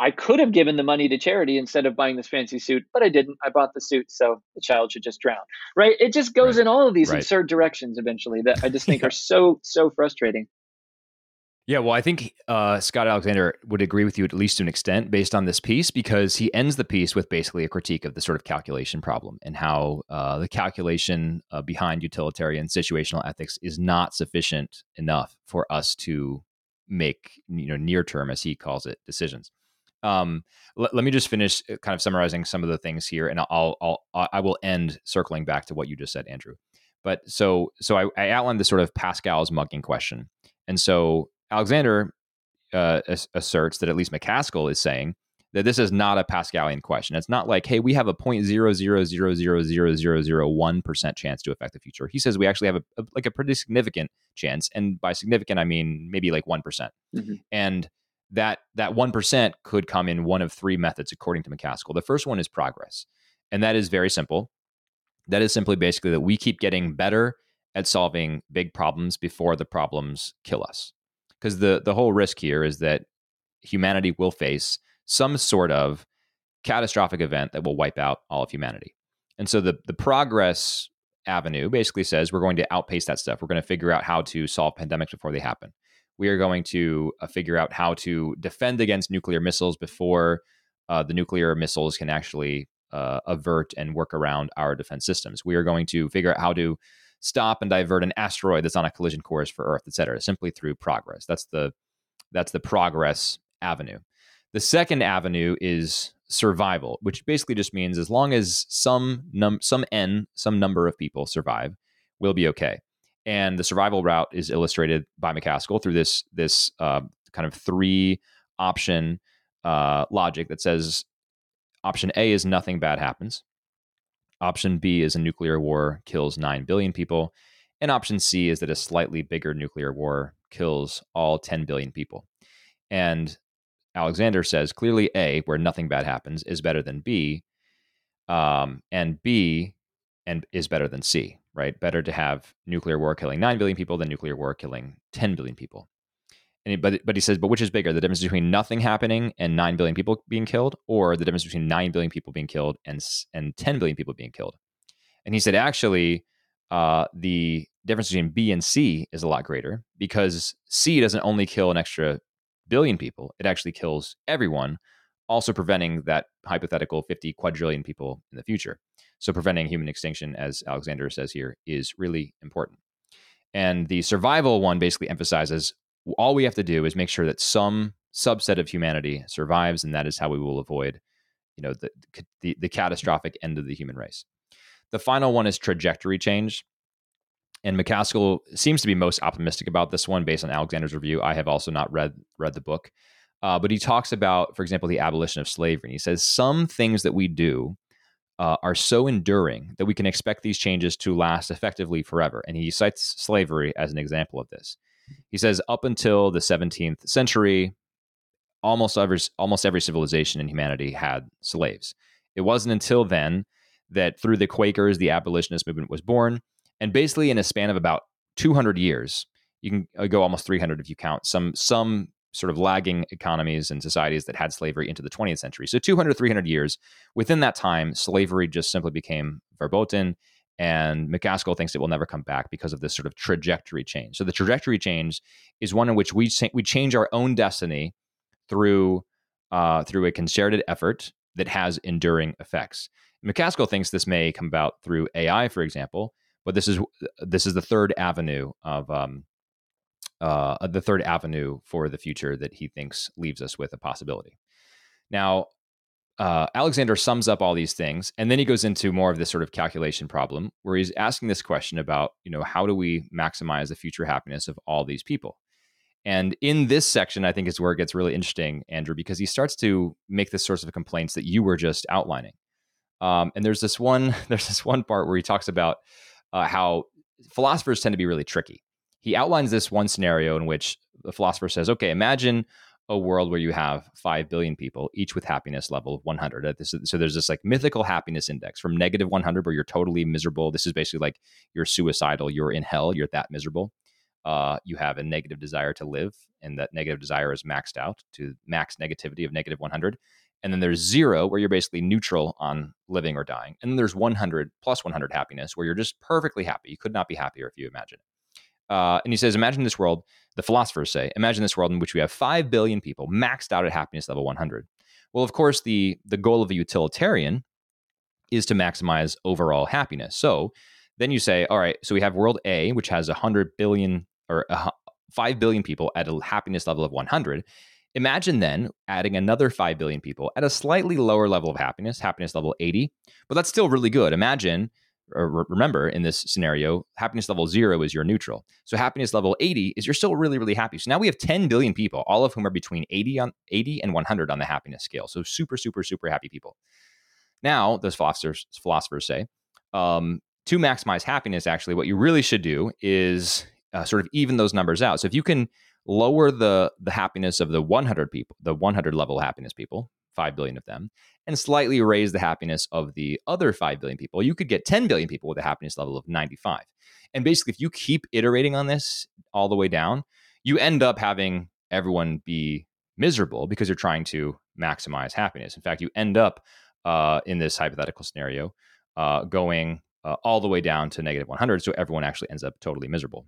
I could have given the money to charity instead of buying this fancy suit, but I didn't. I bought the suit, so the child should just drown. Right? It just goes right. in all of these right. absurd directions eventually that I just think yeah. are so so frustrating. Yeah, well, I think uh, Scott Alexander would agree with you at least to an extent based on this piece because he ends the piece with basically a critique of the sort of calculation problem and how uh, the calculation uh, behind utilitarian situational ethics is not sufficient enough for us to make you know near term, as he calls it, decisions. Um, l- let me just finish uh, kind of summarizing some of the things here, and I'll, I'll I will end circling back to what you just said, Andrew. But so so I, I outlined the sort of Pascal's mugging question, and so Alexander uh, asserts that at least MacAskill is saying that this is not a Pascalian question. It's not like, hey, we have a point zero zero zero zero zero zero zero one percent chance to affect the future. He says we actually have a, a like a pretty significant chance, and by significant I mean maybe like one mm-hmm. and that that one percent could come in one of three methods according to MacAskill. The first one is progress, and that is very simple. That is simply basically that we keep getting better at solving big problems before the problems kill us because the the whole risk here is that humanity will face some sort of catastrophic event that will wipe out all of humanity. And so the the progress avenue basically says we're going to outpace that stuff. We're going to figure out how to solve pandemics before they happen. We are going to uh, figure out how to defend against nuclear missiles before uh, the nuclear missiles can actually uh, avert and work around our defense systems. We are going to figure out how to stop and divert an asteroid that's on a collision course for Earth, et cetera, simply through progress. That's the that's the progress avenue. The second avenue is survival, which basically just means as long as some num some n some number of people survive, we'll be okay. And the survival route is illustrated by MacAskill through this this uh, kind of three option uh, logic that says option A is nothing bad happens. Option B is a nuclear war kills 9 billion people. And option C is that a slightly bigger nuclear war kills all 10 billion people. And Alexander says clearly A, where nothing bad happens, is better than B. Um, and B and is better than C, right? Better to have nuclear war killing 9 billion people than nuclear war killing 10 billion people. And he, but but he says, but which is bigger, the difference between nothing happening and nine billion people being killed, or the difference between nine billion people being killed and and ten billion people being killed? And he said, actually, uh, the difference between B and C is a lot greater because C doesn't only kill an extra billion people; it actually kills everyone, also preventing that hypothetical fifty quadrillion people in the future. So preventing human extinction, as Alexander says here, is really important. And the survival one basically emphasizes all we have to do is make sure that some subset of humanity survives, and that is how we will avoid, you know, the the, the catastrophic end of the human race. The final one is trajectory change. And MacAskill seems to be most optimistic about this one based on Alexander's review. I have also not read read the book, uh, but he talks about, for example, the abolition of slavery. And he says some things that we do uh, are so enduring that we can expect these changes to last effectively forever. And he cites slavery as an example of this. He says up until the 17th century, almost every almost every civilization in humanity had slaves. It wasn't until then that through the Quakers, the abolitionist movement was born, and basically in a span of about 200 years, you can uh, go almost 300 if you count some some sort of lagging economies and societies that had slavery into the 20th century. So 200, 300 years. Within that time, slavery just simply became verboten. And MacAskill thinks it will never come back because of this sort of trajectory change. So the trajectory change is one in which we we change our own destiny through uh, through a concerted effort that has enduring effects. MacAskill thinks this may come about through AI, for example, but this is this is the third avenue of um, uh, the third avenue for the future that he thinks leaves us with a possibility. Now, uh, Alexander sums up all these things, and then he goes into more of this sort of calculation problem, where he's asking this question about, you know, how do we maximize the future happiness of all these people? And in this section, I think is where it gets really interesting, Andrew, because he starts to make this sorts of complaints that you were just outlining. Um, and there's this one, there's this one part where he talks about uh, how philosophers tend to be really tricky he outlines this one scenario in which the philosopher says, okay, imagine a world where you have 5 billion people, each with happiness level of 100. So there's this like mythical happiness index from negative 100, where you're totally miserable. This is basically like you're suicidal, you're in hell, you're that miserable. Uh, you have a negative desire to live, and that negative desire is maxed out to max negativity of negative 100. And then there's zero, where you're basically neutral on living or dying. And then there's 100 plus 100 happiness, where you're just perfectly happy. You could not be happier if you imagine it. Uh, and he says, imagine this world, the philosophers say, imagine this world in which we have 5 billion people maxed out at happiness level 100. Well, of course, the, the goal of a utilitarian is to maximize overall happiness. So then you say, all right, so we have world A, which has 100 billion or 5 billion people at a happiness level of 100. Imagine then adding another 5 billion people at a slightly lower level of happiness, happiness level 80, but that's still really good. Imagine remember in this scenario, happiness level zero is your neutral. So happiness level 80 is you're still really, really happy. So now we have 10 billion people, all of whom are between 80 on 80 and 100 on the happiness scale. So super, super, super happy people. Now, those philosophers philosophers say, um, to maximize happiness, actually, what you really should do is uh, sort of even those numbers out. So if you can lower the the happiness of the 100 people, the 100 level happiness people, 5 billion of them, and slightly raise the happiness of the other 5 billion people, you could get 10 billion people with a happiness level of 95. And basically, if you keep iterating on this all the way down, you end up having everyone be miserable because you're trying to maximize happiness. In fact, you end up uh, in this hypothetical scenario uh, going uh, all the way down to negative 100, so everyone actually ends up totally miserable.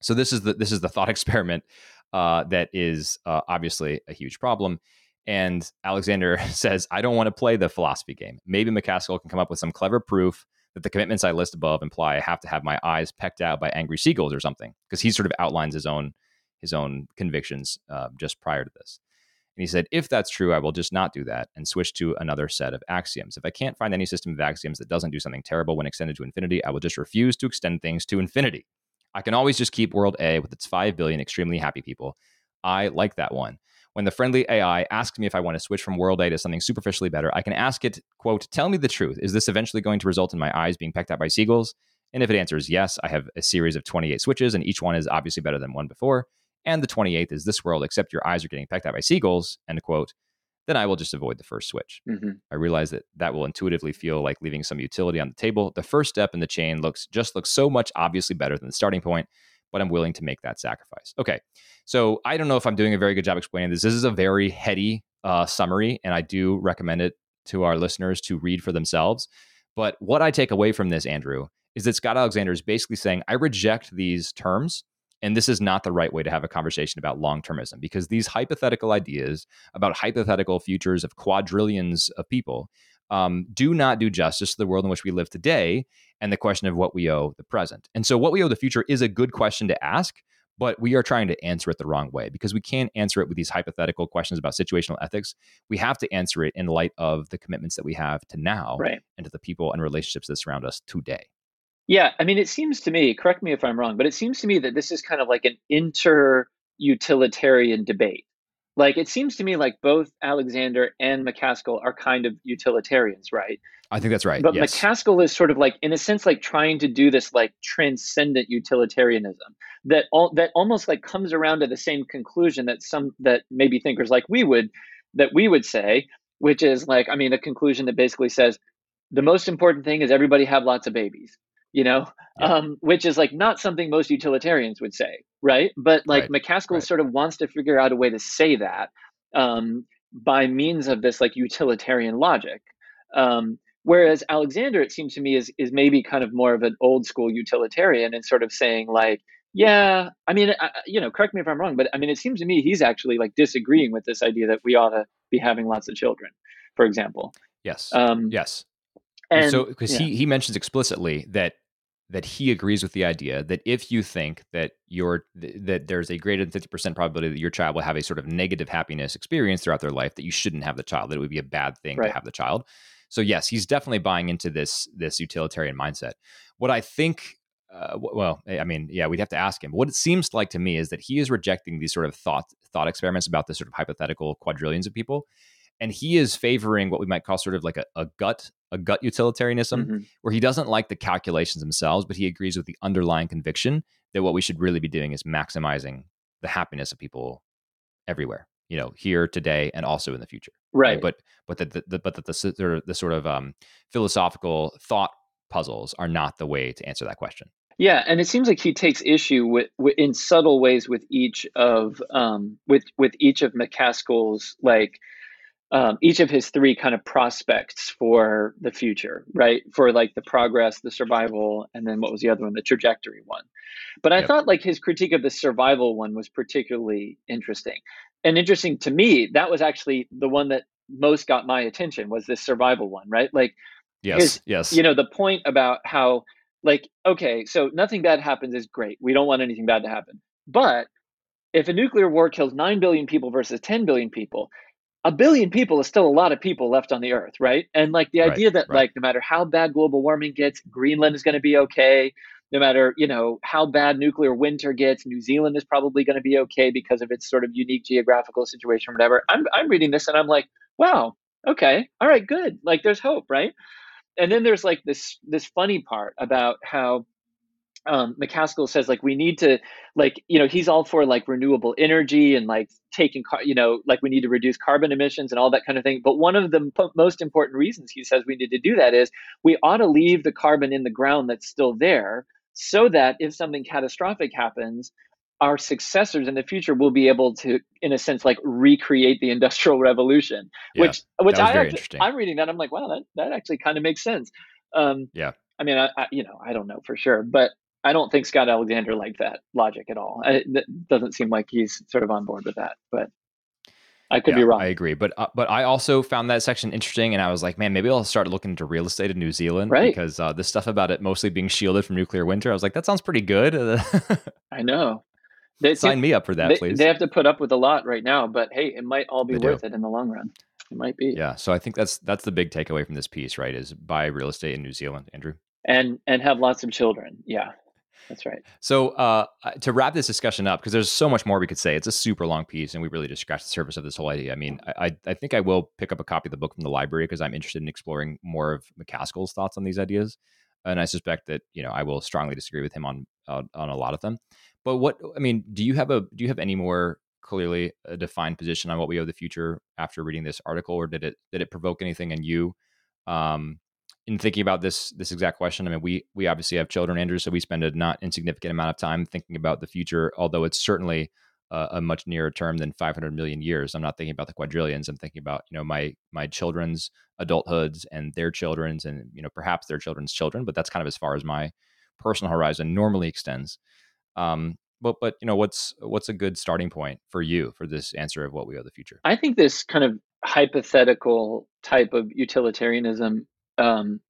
So this is the this is the thought experiment uh, that is uh, obviously a huge problem. And Alexander says, I don't want to play the philosophy game. Maybe MacAskill can come up with some clever proof that the commitments I list above imply I have to have my eyes pecked out by angry seagulls or something, because he sort of outlines his own his own convictions uh, just prior to this. And he said, if that's true, I will just not do that and switch to another set of axioms. If I can't find any system of axioms that doesn't do something terrible when extended to infinity, I will just refuse to extend things to infinity. I can always just keep world A with its 5 billion extremely happy people. I like that one. When the friendly AI asks me if I want to switch from world A to something superficially better, I can ask it, quote, tell me the truth. Is this eventually going to result in my eyes being pecked out by seagulls? And if it answers yes, I have a series of 28 switches, and each one is obviously better than one before. And the 28th is this world, except your eyes are getting pecked out by seagulls, end quote. Then I will just avoid the first switch. Mm-hmm. I realize that that will intuitively feel like leaving some utility on the table. The first step in the chain looks just looks so much obviously better than the starting point but I'm willing to make that sacrifice. Okay. So I don't know if I'm doing a very good job explaining this. This is a very heady uh, summary, and I do recommend it to our listeners to read for themselves. But what I take away from this, Andrew, is that Scott Alexander is basically saying, I reject these terms. And this is not the right way to have a conversation about long termism because these hypothetical ideas about hypothetical futures of quadrillions of people um, do not do justice to the world in which we live today and the question of what we owe the present. And so, what we owe the future is a good question to ask, but we are trying to answer it the wrong way because we can't answer it with these hypothetical questions about situational ethics. We have to answer it in light of the commitments that we have to now right. and to the people and relationships that surround us today. Yeah, I mean, it seems to me, correct me if I'm wrong, but it seems to me that this is kind of like an inter utilitarian debate. Like it seems to me like both Alexander and MacAskill are kind of utilitarians, right? I think that's right. But yes. MacAskill is sort of like, in a sense, like trying to do this like transcendent utilitarianism that all that almost like comes around to the same conclusion that some that maybe thinkers like we would that we would say, which is like, I mean, a conclusion that basically says the most important thing is everybody have lots of babies you know, yeah. um, which is like not something most utilitarians would say, right? But like right. MacAskill right. sort of wants to figure out a way to say that um, by means of this like utilitarian logic. Um, whereas Alexander, it seems to me, is is maybe kind of more of an old school utilitarian and sort of saying like, yeah, I mean, I, you know, correct me if I'm wrong, but I mean, it seems to me he's actually like disagreeing with this idea that we ought to be having lots of children, for example. Yes. Um, yes. And so, because yeah. he he mentions explicitly that that he agrees with the idea that if you think that your that there's a greater than 50% probability that your child will have a sort of negative happiness experience throughout their life that you shouldn't have the child that it would be a bad thing right. to have the child. So yes he's definitely buying into this this utilitarian mindset. What i think uh, well i mean yeah we'd have to ask him. What it seems like to me is that he is rejecting these sort of thought thought experiments about the sort of hypothetical quadrillions of people and he is favoring what we might call sort of like a, a gut a gut utilitarianism mm-hmm. where he doesn't like the calculations themselves but he agrees with the underlying conviction that what we should really be doing is maximizing the happiness of people everywhere you know here today and also in the future right, right? but but that the, the, but that the, the, the sort of um, philosophical thought puzzles are not the way to answer that question yeah, and it seems like he takes issue with, with in subtle ways with each of um, with with each of MacAskill's like um, each of his three kind of prospects for the future, right? For like the progress, the survival, and then what was the other one? The trajectory one. But I yep. thought like his critique of the survival one was particularly interesting. And interesting to me, that was actually the one that most got my attention was this survival one, right? Like, yes, his, yes. You know, the point about how, like, okay, so nothing bad happens is great. We don't want anything bad to happen. But if a nuclear war kills 9 billion people versus 10 billion people, a billion people is still a lot of people left on the earth, right? And like the idea right, that right. like no matter how bad global warming gets, Greenland is going to be okay. No matter, you know, how bad nuclear winter gets, New Zealand is probably going to be okay because of its sort of unique geographical situation or whatever. I'm I'm reading this and I'm like, wow, okay. All right, good. Like there's hope, right? And then there's like this this funny part about how um, MacAskill says like we need to like you know he's all for like renewable energy and like taking car you know like we need to reduce carbon emissions and all that kind of thing. But one of the p- most important reasons he says we need to do that is we ought to leave the carbon in the ground that's still there so that if something catastrophic happens our successors in the future will be able to in a sense like recreate the industrial revolution yeah, which which I actually, I'm reading that I'm like wow that that actually kind of makes sense. Um, yeah. I mean, I, I, you know, I don't know for sure, but I don't think Scott Alexander liked that logic at all. It, doesn't seem like he's sort of on board with that, but I could yeah, be wrong. I agree, but uh, but I also found that section interesting, and I was like, man, maybe I'll start looking into real estate in New Zealand right. because uh, this stuff about it mostly being shielded from nuclear winter. I was like, that sounds pretty good. I know. They, Sign me up for that, they, please. They have to put up with a lot right now, but hey, it might all be they worth do. it in the long run. It might be. Yeah. So I think that's that's the big takeaway from this piece, right? Is buy real estate in New Zealand, Andrew, and and have lots of children. Yeah, that's right. So uh, to wrap this discussion up, because there's so much more we could say. It's a super long piece, and we really just scratched the surface of this whole idea. I mean, I, I think I will pick up a copy of the book from the library because I'm interested in exploring more of MacAskill's thoughts on these ideas, and I suspect that you know I will strongly disagree with him on uh, on a lot of them. But what I mean, do you have a do you have any more clearly a defined position on what we owe the future after reading this article, or did it did it provoke anything in you? Um, in thinking about this this exact question, I mean, we we obviously have children, Andrew, so we spend a not insignificant amount of time thinking about the future. Although it's certainly a, a much nearer term than 500 million years. I'm not thinking about the quadrillions. I'm thinking about you know my my children's adulthoods and their children's, and you know perhaps their children's children. But that's kind of as far as my personal horizon normally extends. Um, but but you know what's what's a good starting point for you for this answer of what we owe the future i think this kind of hypothetical type of utilitarianism um,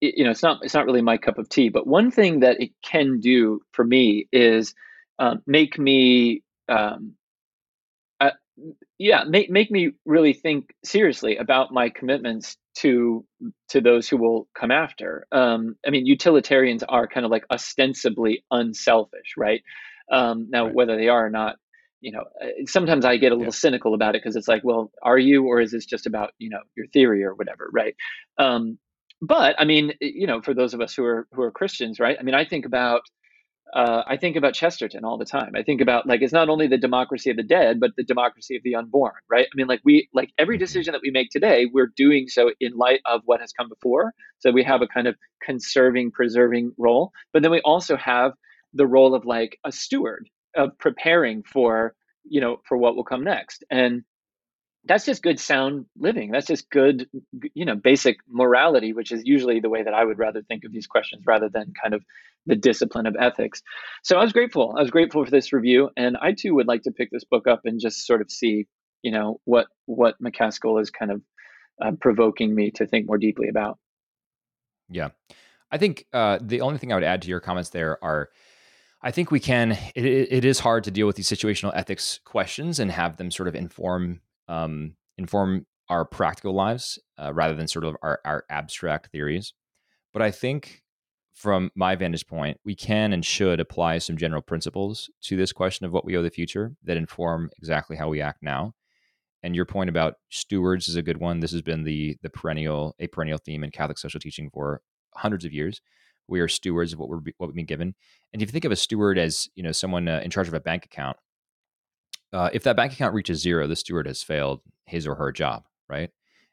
it, you know it's not it's not really my cup of tea but one thing that it can do for me is um, make me um, uh, yeah make, make me really think seriously about my commitments to to those who will come after um, i mean utilitarians are kind of like ostensibly unselfish right um, now right. whether they are or not you know uh, sometimes i get a little yeah. cynical about it because it's like well are you or is this just about you know your theory or whatever right um, but i mean you know for those of us who are who are christians right i mean i think about uh, I think about Chesterton all the time. I think about like it's not only the democracy of the dead, but the democracy of the unborn, right? I mean, like we like every mm-hmm. decision that we make today, we're doing so in light of what has come before. So we have a kind of conserving, preserving role, but then we also have the role of like a steward of preparing for you know for what will come next and that's just good sound living that's just good you know basic morality which is usually the way that i would rather think of these questions rather than kind of the discipline of ethics. So i was grateful i was grateful for this review and i too would like to pick this book up and just sort of see you know what what macaskill is kind of uh, provoking me to think more deeply about. Yeah. I think uh, the only thing i would add to your comments there are I think we can. It, it is hard to deal with these situational ethics questions and have them sort of inform um, inform our practical lives uh, rather than sort of our, our abstract theories. But I think from my vantage point, we can and should apply some general principles to this question of what we owe the future that inform exactly how we act now. And your point about stewards is a good one. This has been the the perennial a perennial theme in Catholic social teaching for hundreds of years. We are stewards of what we're what we've been given. And if you think of a steward as you know someone uh, in charge of a bank account, uh, if that bank account reaches zero, the steward has failed his or her job, right?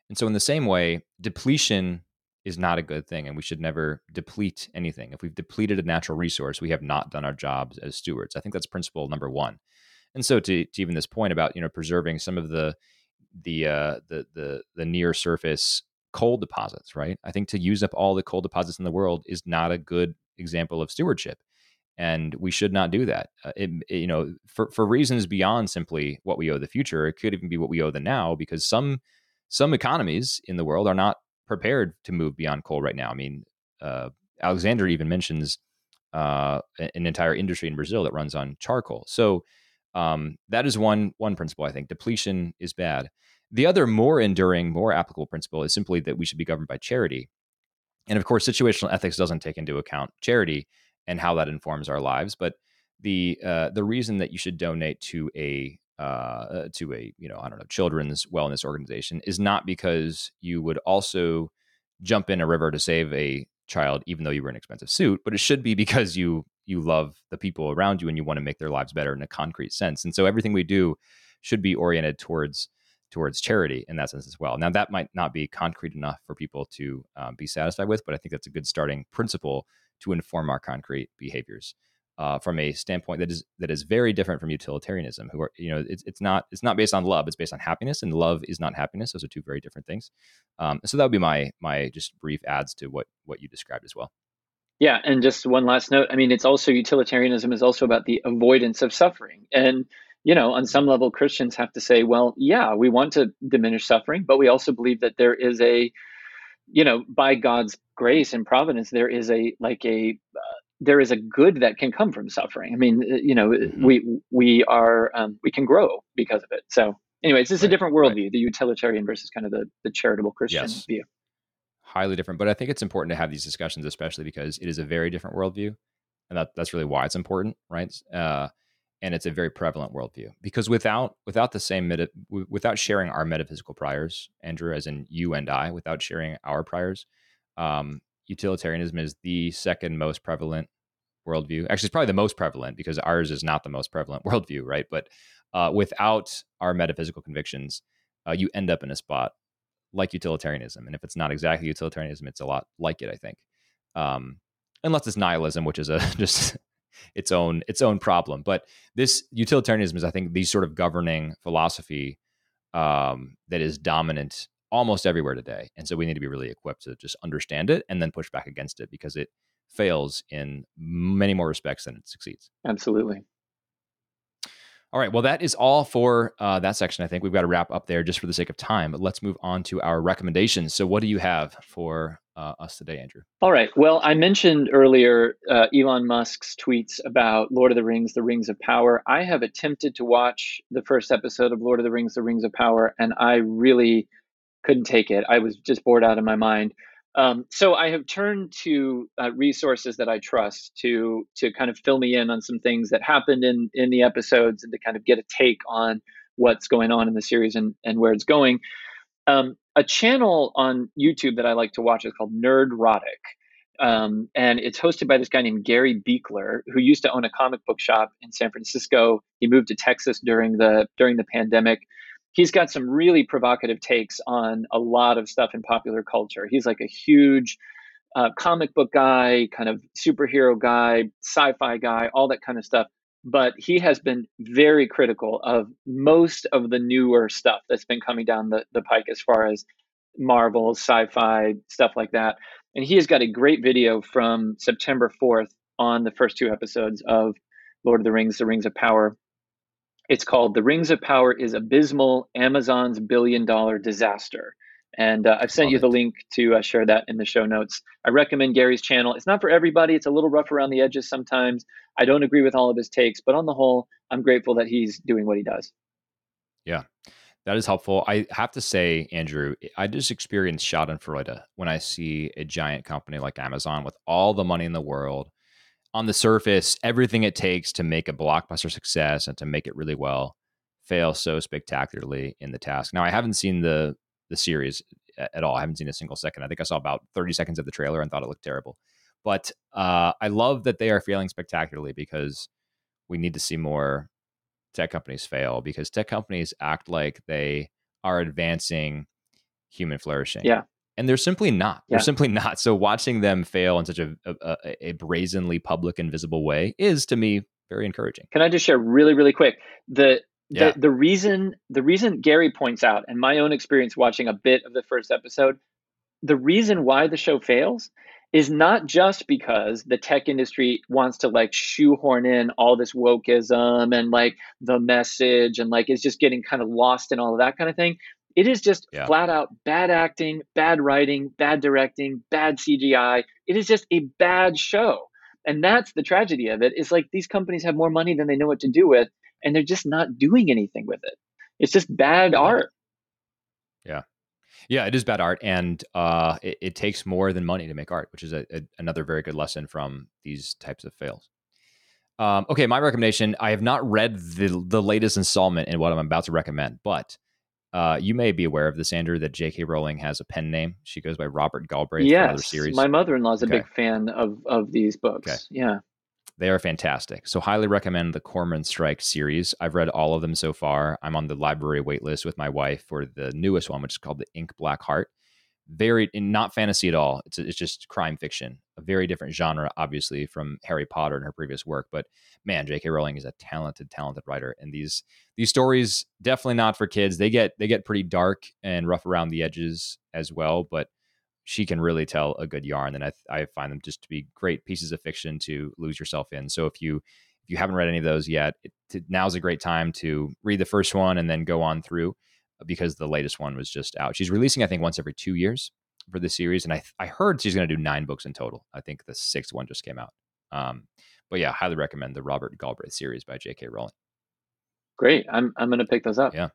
And so, in the same way, depletion is not a good thing, and we should never deplete anything. If we've depleted a natural resource, we have not done our jobs as stewards. I think that's principle number one. And so, to, to even this point about you know preserving some of the the uh, the the the near surface coal deposits, right? I think to use up all the coal deposits in the world is not a good example of stewardship and we should not do that. Uh, it, it, you know, for for reasons beyond simply what we owe the future, it could even be what we owe the now, because some some economies in the world are not prepared to move beyond coal right now. I mean, uh, Alexander even mentions uh, an entire industry in Brazil that runs on charcoal. So um, that is one one principle. I think depletion is bad. The other more enduring, more applicable principle is simply that we should be governed by charity. And of course, situational ethics doesn't take into account charity and how that informs our lives. But the uh, the reason that you should donate to a uh, to a you know I don't know children's wellness organization is not because you would also jump in a river to save a child even though you were in an expensive suit, but it should be because you you love the people around you and you want to make their lives better in a concrete sense. And so everything we do should be oriented towards towards charity in that sense as well. Now that might not be concrete enough for people to um, be satisfied with, but I think that's a good starting principle to inform our concrete behaviors. Uh, from a standpoint that is that is very different from utilitarianism. Who are you know it's it's not it's not based on love. It's based on happiness, and love is not happiness. Those are two very different things. Um, so that would be my my just brief adds to what what you described as well. Yeah, and just one last note. I mean, it's also utilitarianism is also about the avoidance of suffering, and you know, on some level, Christians have to say, well, yeah, we want to diminish suffering, but we also believe that there is a you know, by God's grace and providence, there is a like a uh, there is a good that can come from suffering. I mean, uh, you know, mm-hmm. we we are um, we can grow because of it. So, anyways, it's right, a different worldview: right. the utilitarian versus kind of the the charitable Christian yes. view. Highly different, but I think it's important to have these discussions, especially because it is a very different worldview, and that that's really why it's important, right? Uh, and it's a very prevalent worldview because without without the same meta, without sharing our metaphysical priors, Andrew, as in you and I, without sharing our priors, um, utilitarianism is the second most prevalent worldview. Actually, it's probably the most prevalent because ours is not the most prevalent worldview, right? But uh, without our metaphysical convictions, uh, you end up in a spot like utilitarianism, and if it's not exactly utilitarianism, it's a lot like it, I think. Um, unless it's nihilism, which is a just its own its own problem. But this utilitarianism is, I think, the sort of governing philosophy um, that is dominant almost everywhere today. And so we need to be really equipped to just understand it and then push back against it because it fails in many more respects than it succeeds. Absolutely. All right. Well, that is all for uh, that section. I think we've got to wrap up there just for the sake of time. But let's move on to our recommendations. So, what do you have for uh, us today, Andrew? All right. Well, I mentioned earlier uh, Elon Musk's tweets about Lord of the Rings, The Rings of Power. I have attempted to watch the first episode of Lord of the Rings, The Rings of Power, and I really couldn't take it. I was just bored out of my mind. Um, so I have turned to uh, resources that I trust to to kind of fill me in on some things that happened in in the episodes and to kind of get a take on what's going on in the series and and where it's going. Um, a channel on YouTube that I like to watch is called Nerdrotic. Um, and it's hosted by this guy named Gary Buechler, who used to own a comic book shop in San Francisco. He moved to Texas during the during the pandemic, he's got some really provocative takes on a lot of stuff in popular culture. He's like a huge uh, comic book guy, kind of superhero guy, sci fi guy, all that kind of stuff. But he has been very critical of most of the newer stuff that's been coming down the, the pike as far as Marvel, sci fi, stuff like that. And he has got a great video from September 4th on the first two episodes of Lord of the Rings, The Rings of Power, it's called The Rings of Power is Abysmal Amazon's Billion Dollar Disaster. And uh, I've sent Love you the it. link to uh, share that in the show notes. I recommend Gary's channel. It's not for everybody, it's a little rough around the edges sometimes. I don't agree with all of his takes, but on the whole, I'm grateful that he's doing what he does. Yeah, that is helpful. I have to say, Andrew, I just experience Schadenfreude when I see a giant company like Amazon with all the money in the world on the surface, everything it takes to make a blockbuster success and to make it really well fail so spectacularly in the task. Now, I haven't seen the the series at all. I haven't seen a single second. I think I saw about 30 seconds of the trailer and thought it looked terrible. But uh, I love that they are failing spectacularly because we need to see more tech companies fail because tech companies act like they are advancing human flourishing. Yeah and they're simply not. They're simply not. So watching them fail in such a, a, a brazenly public and visible way is to me very encouraging. Can I just share really really quick the the, the reason the reason Gary points out and my own experience watching a bit of the first episode the reason why the show fails is not just because the tech industry wants to like shoehorn in all this wokeism and like the message and like is just getting kind of lost in all of that kind of thing. It is just yeah. flat out bad acting, bad writing, bad directing, bad CGI. It is just a bad show. And that's the tragedy of it. Is like these companies have more money than they know what to do with, and they're just not doing anything with it. It's just bad art. Yeah. Yeah, it is bad art, and uh, it, it, takes more than money to make art, which is a, a, another very good lesson from these types of fails. Um, okay, my recommendation: I have not read the the latest installment in what I'm about to recommend, but uh, you may be aware of this, Andrew, that J.K. Rowling has a pen name. She goes by Robert Galbraith yes. My mother in law is a big fan of, of these books. Okay. Yeah. They are fantastic. So, highly recommend the Cormoran Strike series. I've read all of them so far. I'm on the library waitlist with my wife for the newest one, which is called The Ink Black Heart very not fantasy at all. It's it's just crime fiction, a very different genre, obviously from Harry Potter and her previous work. But man, J.K. Rowling is a talented, talented writer, and these these stories definitely not for kids. They get they get pretty dark and rough around the edges as well, but she can really tell a good yarn, and I I find them just to be great pieces of fiction to lose yourself in. So if you if you haven't read any of those yet, it, now's a great time to read the first one and then go on through because the latest one was just out. She's releasing, I think, once every two years for the series, and I I heard she's going to do nine books in total. I think the sixth one just came out. Um, but yeah, highly recommend the Robert Galbraith series by J.K. Rowling. Great, I'm I'm going to pick those up. Yeah,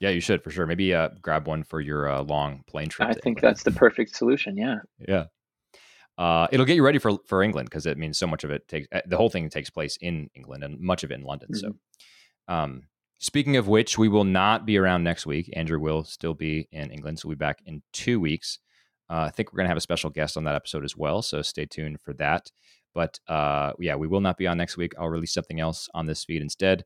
yeah, you should for sure. Maybe uh, grab one for your uh, long plane trip. I think that's the perfect solution. Yeah. Yeah. Uh, it'll get you ready for for England because it means so much of it takes uh, the whole thing takes place in England and much of it in London. Mm-hmm. So, um, Speaking of which, we will not be around next week. Andrew will still be in England, so we'll be back in two weeks. Uh, I think we're going to have a special guest on that episode as well, so stay tuned for that. But uh, yeah, we will not be on next week. I'll release something else on this feed instead.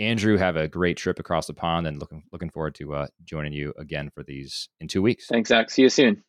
Andrew, have a great trip across the pond, and looking looking forward to uh, joining you again for these in two weeks. Thanks, Zach. See you soon.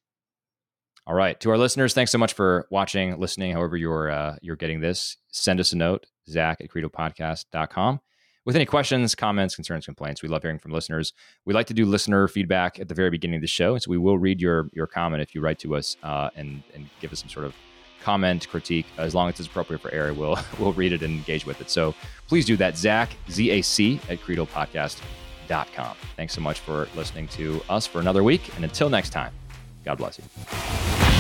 All right, to our listeners, thanks so much for watching, listening. However, you're uh, you're getting this, send us a note, Zach at CredoPodcast.com with any questions, comments, concerns, complaints. We love hearing from listeners. We like to do listener feedback at the very beginning of the show, so we will read your your comment if you write to us uh, and and give us some sort of comment, critique, as long as it's appropriate for air, we'll we'll read it and engage with it. So please do that. Zach Z A C at credopodcast.com. Thanks so much for listening to us for another week, and until next time, God bless you.